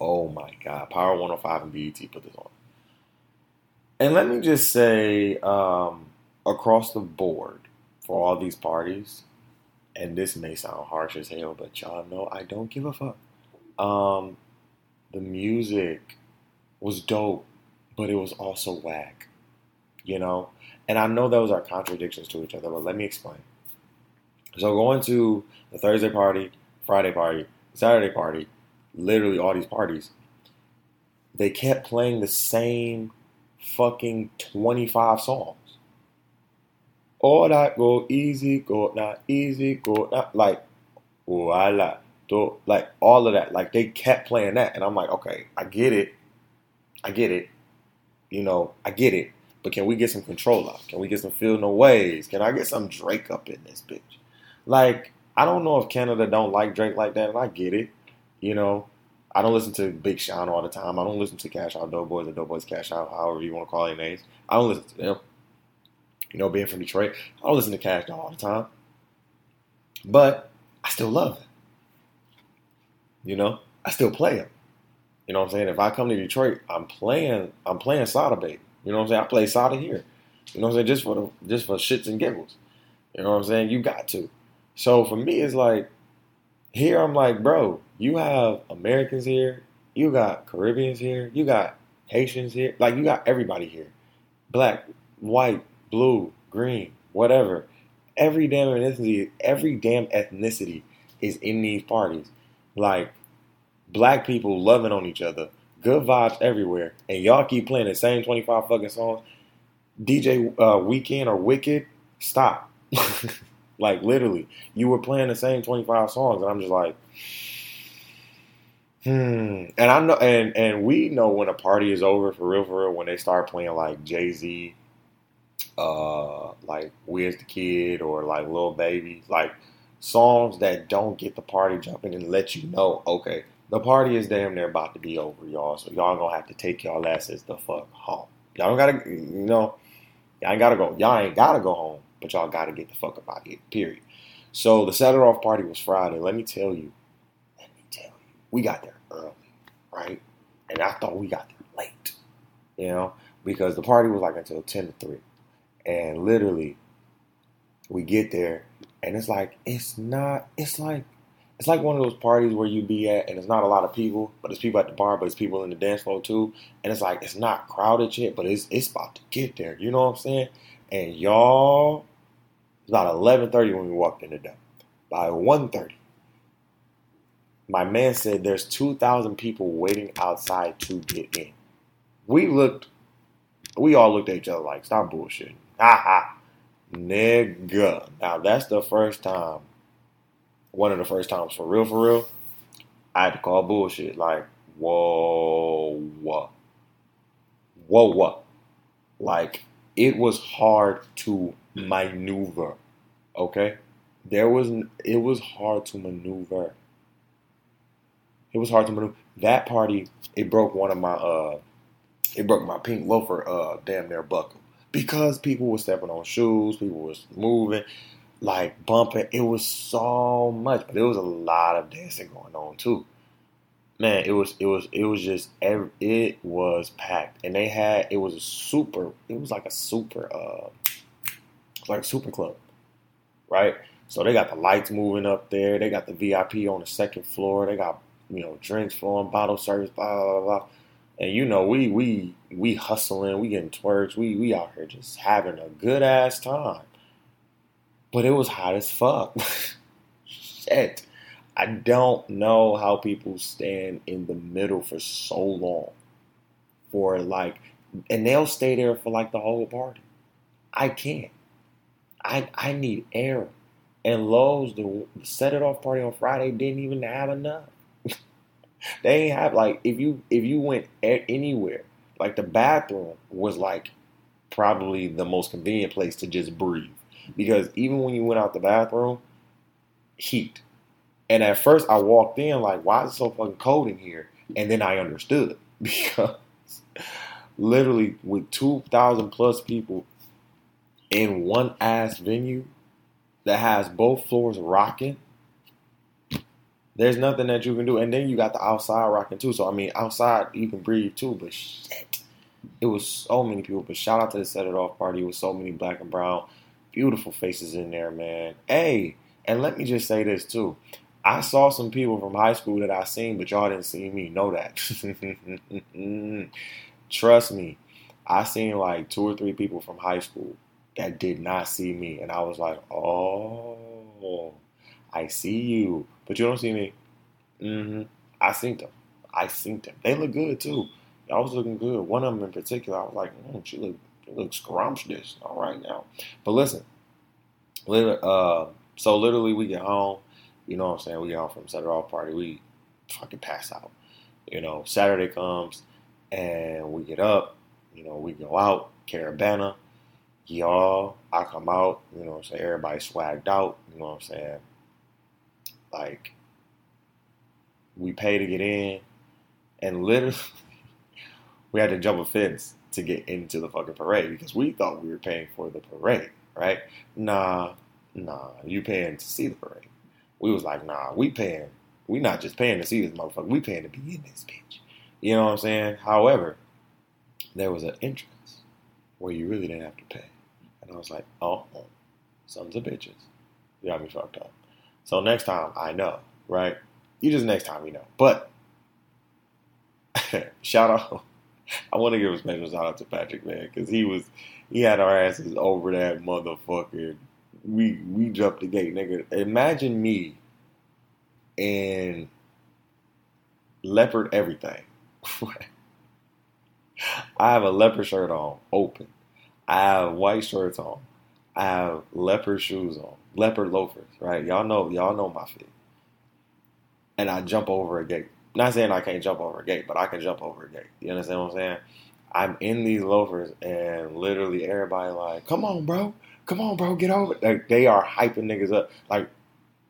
Oh my God. Power 105 and BET put this on. And let me just say, um, across the board for all these parties, and this may sound harsh as hell, but y'all know I don't give a fuck. Um, the music was dope, but it was also whack, you know? And I know those are contradictions to each other, but let me explain. So going to the Thursday party, Friday party, Saturday party, literally all these parties, they kept playing the same fucking 25 songs. All that go easy, go not easy, go not like voila. Do, like all of that. Like they kept playing that. And I'm like, okay, I get it. I get it. You know, I get it. But can we get some control out? Can we get some feel no ways? Can I get some Drake up in this bitch? Like, I don't know if Canada don't like Drake like that, and I get it. You know, I don't listen to Big Sean all the time. I don't listen to Cash Out Doughboys or Doughboys Cash Out, however you want to call their names. I don't listen to them. You know, being from Detroit, I don't listen to Kash Doll all the time. But I still love it. You know, I still play them. You know what I'm saying? If I come to Detroit, I'm playing I'm playing Sada Baby. You know what I'm saying? I play Sada here. You know what I'm saying? Just for the just for shits and giggles. You know what I'm saying? You got to. So for me, it's like here I'm like, bro, you have Americans here, you got Caribbeans here, you got Haitians here, like you got everybody here. Black, white, blue, green, whatever. Every damn ethnicity, every damn ethnicity is in these parties. Like black people loving on each other, good vibes everywhere, and y'all keep playing the same 25 fucking songs. DJ uh, Weekend or Wicked, stop. like literally, you were playing the same 25 songs, and I'm just like, hmm. And I know, and and we know when a party is over for real, for real, when they start playing like Jay Z, uh, like Where's the Kid or like Lil Baby, like songs that don't get the party jumping and let you know, okay, the party is damn near about to be over, y'all. So y'all gonna have to take y'all asses the fuck home. Y'all don't gotta, you know, y'all ain't gotta go. Y'all ain't gotta go home, but y'all gotta get the fuck up out here. Period. So the it off party was Friday. Let me tell you, let me tell you, we got there early, right? And I thought we got there late, you know, because the party was like until ten to three, and literally, we get there, and it's like it's not. It's like it's like one of those parties where you be at and it's not a lot of people, but it's people at the bar, but it's people in the dance floor too. And it's like it's not crowded yet, but it's it's about to get there. You know what I'm saying? And y'all, it's about 11:30 when we walked in the door. By 1:30, my man said there's 2,000 people waiting outside to get in. We looked, we all looked at each other like, stop bullshitting. Ha ha, nigga. Now that's the first time one of the first times for real, for real, I had to call bullshit. Like, whoa? Whoa, what? Like, it was hard to maneuver. Okay? There was, it was hard to maneuver. It was hard to maneuver. That party, it broke one of my, uh, it broke my pink loafer, uh, damn near buckle. Because people were stepping on shoes, people was moving like bumping. It was so much, but there was a lot of dancing going on too. Man, it was it was it was just every, it was packed, and they had it was a super. It was like a super, uh, like a super club, right? So they got the lights moving up there. They got the VIP on the second floor. They got you know drinks flowing, bottle service, blah blah blah. And you know we we we hustling, we getting twerks, we we out here just having a good ass time. But it was hot as fuck. Shit. I don't know how people stand in the middle for so long. For like, and they'll stay there for like the whole party. I can't. I I need air. And Lowe's, the set it off party on Friday didn't even have enough. they ain't have like if you if you went anywhere, like the bathroom was like probably the most convenient place to just breathe because even when you went out the bathroom, heat. And at first I walked in like, why is it so fucking cold in here? And then I understood because literally with 2,000 plus people in one ass venue that has both floors rocking, There's nothing that you can do. And then you got the outside rocking too. So I mean, outside you can breathe too. But shit, it was so many people. But shout out to the Set It Off party. It was so many black and brown, beautiful faces in there, man. Hey, and let me just say this too. I saw some people from high school that I seen, but y'all didn't see me. Know that. Trust me. I seen like two or three people from high school that did not see me, and I was like, "Oh, I see you, but you don't see me." Mm-hmm. I seen them. I seen them. They look good too. I was looking good. One of them in particular, I was like, mm, "She look, she looks scrumptious." All right now, but listen, uh, so literally we get home. You know what I'm saying? We get home from It Off party. We fucking pass out. You know, Saturday comes and we get up. You know, we go out, Caribana y'all, I come out, you know what I'm saying? Everybody swagged out, you know what I'm saying? Like, we pay to get in, and literally, we had to jump a fence to get into the fucking parade because we thought we were paying for the parade, right? Nah, nah, you paying to see the parade. We was like, nah, we paying, we not just paying to see this motherfucker, we paying to be in this bitch. You know what I'm saying? However, there was an entrance where you really didn't have to pay. And I was like, oh, sons of bitches. You got me fucked up. So next time I know, right? You just next time you know. But shout out. I want to give a special shout out to Patrick, man, because he was he had our asses over that motherfucker. We we jumped the gate, nigga. Imagine me and leopard everything. I have a leopard shirt on, open. I have white shirts on. I have leopard shoes on, leopard loafers, right? Y'all know, y'all know my feet. And I jump over a gate. Not saying I can't jump over a gate, but I can jump over a gate. You understand what I'm saying? I'm in these loafers, and literally everybody like, "Come on, bro! Come on, bro! Get over!" Like they are hyping niggas up. Like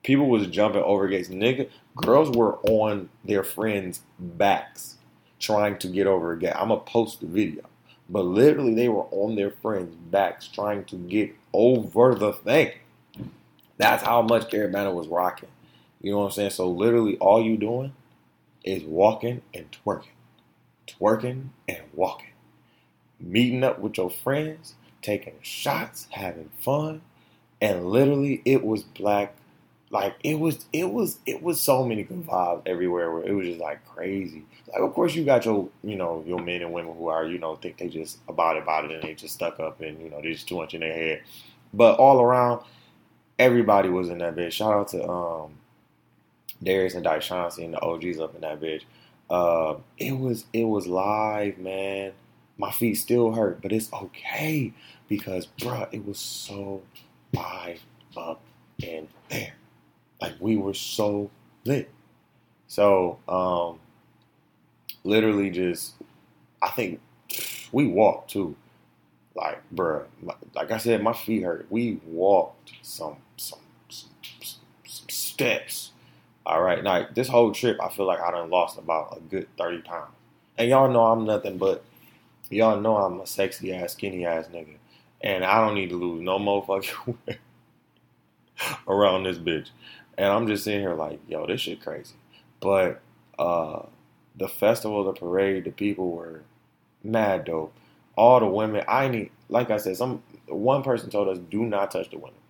people was jumping over gates. Nigga, girls were on their friends' backs trying to get over a gate. I'm gonna post the video. But literally, they were on their friends' backs trying to get over the thing. That's how much Caribana was rocking. You know what I'm saying? So literally, all you doing is walking and twerking, twerking and walking, meeting up with your friends, taking shots, having fun, and literally, it was black like it was it was it was so many good vibes everywhere where it was just like crazy. Like of course you got your you know your men and women who are you know think they just about it about it and they just stuck up and you know they just too much in their head. But all around, everybody was in that bitch. Shout out to um Darius and Daishan seeing the OGs up in that bitch. Uh, it was it was live, man. My feet still hurt, but it's okay because, bruh, it was so live up in there. Like we were so lit. So, um, literally just, I think we walked too. Like, bruh, like I said, my feet hurt. We walked some, some, some, some steps. All right. Now, this whole trip, I feel like I done lost about a good 30 pounds. And y'all know I'm nothing but, y'all know I'm a sexy ass, skinny ass nigga. And I don't need to lose no more weight around this bitch. And I'm just sitting here like, yo, this shit crazy. But uh, the festival, the parade, the people were mad dope. All the women, I need, like I said, some one person told us, do not touch the women.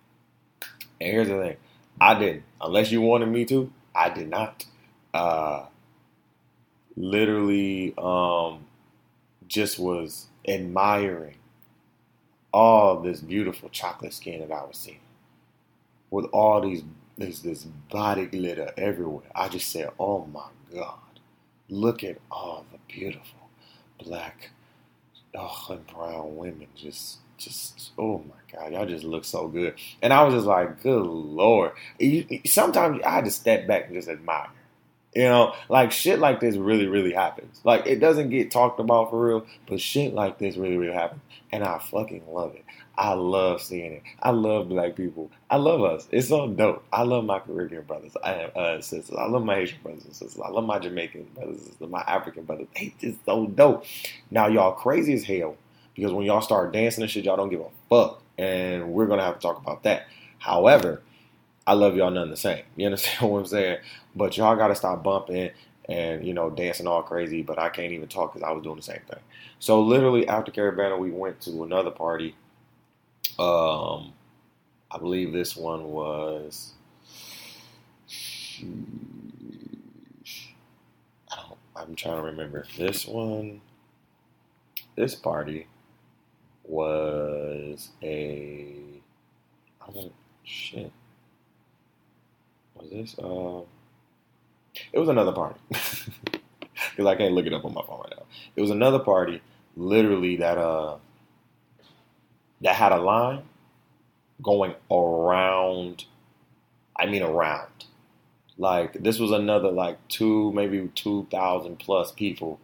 And here's the thing, I didn't. Unless you wanted me to, I did not. Uh, literally, um, just was admiring all this beautiful chocolate skin that I was seeing with all these this body glitter everywhere. I just said, oh my God, look at all the beautiful black oh, and brown women. Just, just, oh my God, y'all just look so good. And I was just like, good Lord. Sometimes I had to step back and just admire. You know, like shit like this really, really happens. Like it doesn't get talked about for real, but shit like this really, really happens. And I fucking love it. I love seeing it. I love black people. I love us. It's so dope. I love my Caribbean brothers and uh, sisters. I love my Haitian brothers and sisters. I love my Jamaican brothers and sisters, my African brothers. They just so dope. Now y'all crazy as hell because when y'all start dancing and shit, y'all don't give a fuck. And we're gonna have to talk about that. However, I love y'all none the same. You understand what I'm saying? But y'all got to stop bumping and you know dancing all crazy. But I can't even talk because I was doing the same thing. So literally after Caribana, we went to another party. Um, I believe this one was. I don't, I'm trying to remember. This one, this party was a. I don't shit. Was this? Uh, it was another party because I can't look it up on my phone right now. It was another party, literally that uh that had a line going around. I mean, around. Like this was another like two, maybe two thousand plus people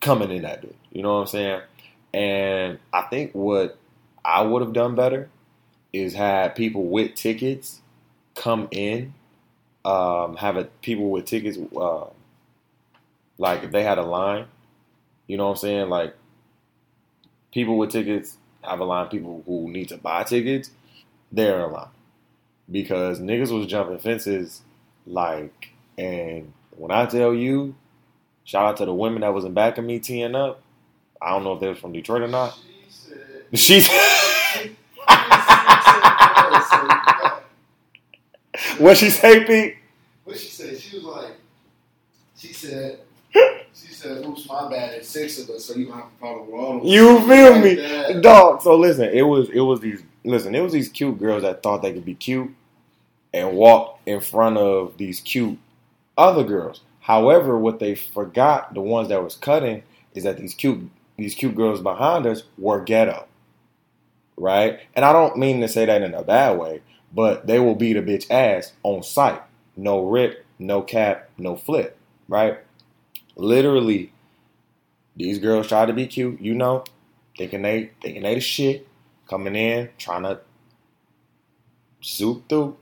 coming in that bit. You know what I'm saying? And I think what I would have done better is had people with tickets come in, um, have a, people with tickets, uh, like if they had a line, you know what I'm saying? Like people with tickets have a line. People who need to buy tickets, they're in line because niggas was jumping fences like, and when I tell you, shout out to the women that was in back of me teeing up. I don't know if they was from Detroit or not. She said. what she say, Pete? What she said? She was like, she said, she said, "Oops, my bad. It's six of us, so you don't have to follow all of us. You feel like me, that. dog? So listen, it was it was these listen, it was these cute girls that thought they could be cute and walk in front of these cute other girls. However, what they forgot, the ones that was cutting, is that these cute these cute girls behind us were ghetto. Right? And I don't mean to say that in a bad way, but they will beat a bitch ass on sight. No rip, no cap, no flip. Right? Literally, these girls try to be cute, you know, thinking they thinking they the shit, coming in, trying to zoop through.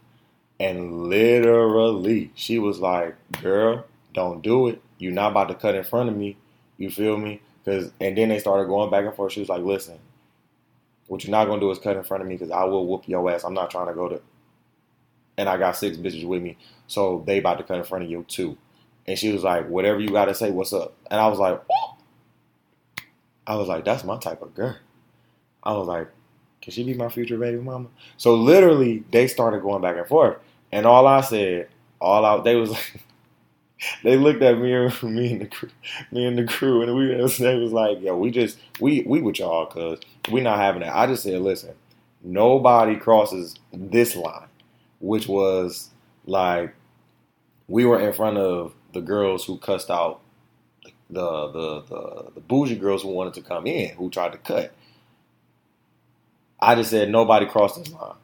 And literally, she was like, "Girl, don't do it. You're not about to cut in front of me. You feel me? Because and then they started going back and forth. She was like, "Listen, what you're not gonna do is cut in front of me because I will whoop your ass. I'm not trying to go to." And I got six bitches with me, so they about to cut in front of you too. And she was like, "Whatever you gotta say, what's up?" And I was like, I was like, "That's my type of girl." I was like, "Can she be my future baby mama?" So literally, they started going back and forth. And all I said, all out, they was like, they looked at me and me and the crew, me and the crew, and we they was like, yo, we just we we with y'all cause we not having that. I just said, listen, nobody crosses this line, which was like we were in front of the girls who cussed out the the the, the bougie girls who wanted to come in, who tried to cut. I just said nobody crossed this line.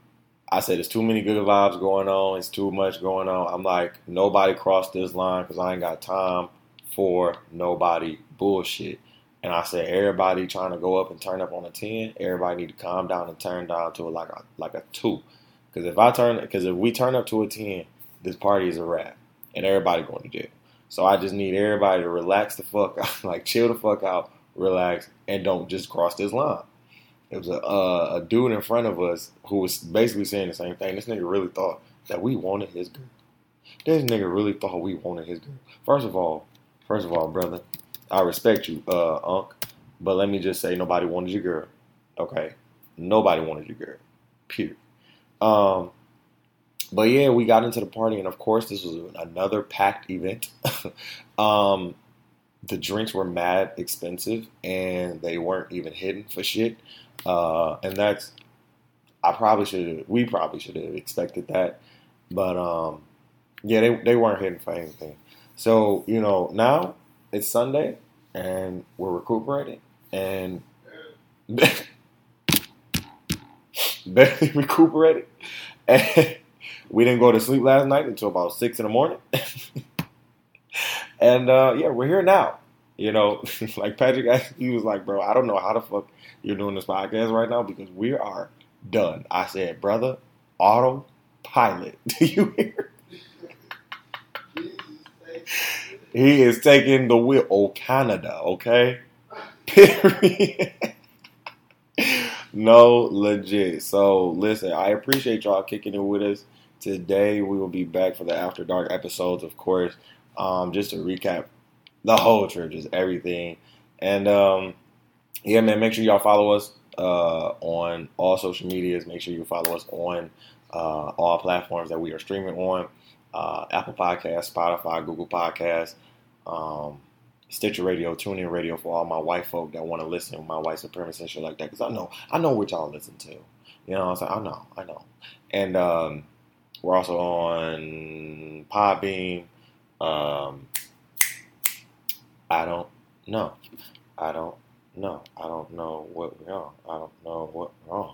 I said, it's too many good vibes going on. It's too much going on. I'm like, nobody crossed this line because I ain't got time for nobody bullshit. And I said, everybody trying to go up and turn up on a 10, everybody need to calm down and turn down to a, like a like a 2. Because if I turn, because if we turn up to a 10, this party is a wrap. And everybody going to jail. So I just need everybody to relax the fuck out, like chill the fuck out, relax, and don't just cross this line. It was a, uh, a dude in front of us who was basically saying the same thing. This nigga really thought that we wanted his girl. This nigga really thought we wanted his girl. First of all, first of all, brother, I respect you, uh, Unc, but let me just say nobody wanted your girl. Okay, nobody wanted your girl. Period. Um, but yeah, we got into the party, and of course, this was another packed event. um, the drinks were mad expensive, and they weren't even hidden for shit. Uh, and that's I probably should have. we probably should have expected that, but um, yeah, they they weren't hitting for anything. So you know now it's Sunday and we're recuperating and barely recuperated, and we didn't go to sleep last night until about six in the morning. and uh, yeah, we're here now. You know, like Patrick, he was like, "Bro, I don't know how the fuck you're doing this podcast right now because we are done. I said, brother, autopilot. Do you hear? he is taking the wheel. Oh, Canada, okay? No, legit. So, listen, I appreciate y'all kicking it with us Today we will be back for the After Dark episodes, of course. Um, just to recap the whole church is everything. And um, yeah, man, make sure y'all follow us uh, on all social medias. Make sure you follow us on uh, all platforms that we are streaming on uh, Apple Podcasts, Spotify, Google Podcasts, um, Stitcher Radio, TuneIn Radio for all my white folk that want to listen my white supremacy and shit like that. Because I know, I know what y'all listen to. You know what I'm saying? I know, I know. And um, we're also on Podbean. Um, I don't know. I don't know. I don't know what we're. I don't know what we're.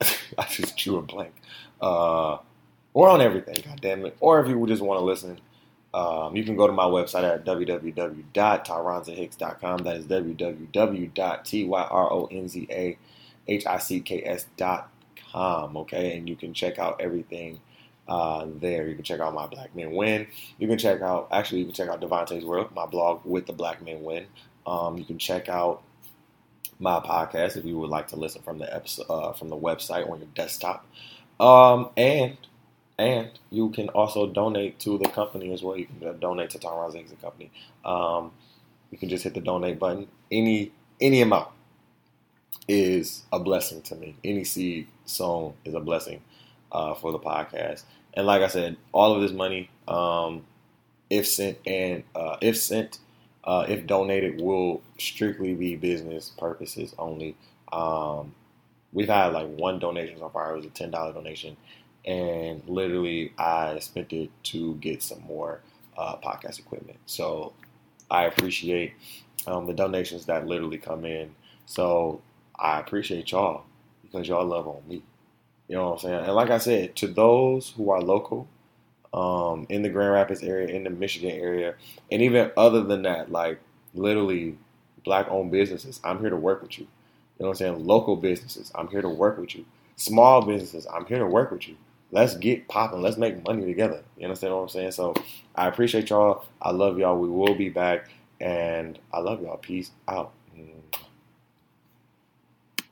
I just drew a blank. Uh, we're on everything, God damn it. Or if you just want to listen, um, you can go to my website at www.tyronzahicks.com. That is www.tyronzahicks.com. Okay, and you can check out everything uh, there. You can check out my Black Men Win. You can check out, actually, you can check out DeVonta's World, my blog with the Black Men Win. Um, you can check out my podcast if you would like to listen from the episode uh, from the website on your desktop. Um, and and you can also donate to the company as well. You can donate to Ziggs and Company. Um, you can just hit the donate button. Any any amount is a blessing to me. Any seed sown is a blessing uh, for the podcast. And like I said, all of this money, um, if sent and uh, if sent, uh, if donated, will strictly be business purposes only. Um, we've had like one donation so far. It was a ten dollar donation, and literally I spent it to get some more uh, podcast equipment. So I appreciate um, the donations that literally come in. So I appreciate y'all because y'all love on me. You know what I'm saying? And like I said, to those who are local um, in the Grand Rapids area, in the Michigan area, and even other than that, like literally black owned businesses, I'm here to work with you. You know what I'm saying? Local businesses, I'm here to work with you. Small businesses, I'm here to work with you. Let's get popping. Let's make money together. You understand what I'm saying? So I appreciate y'all. I love y'all. We will be back. And I love y'all. Peace out.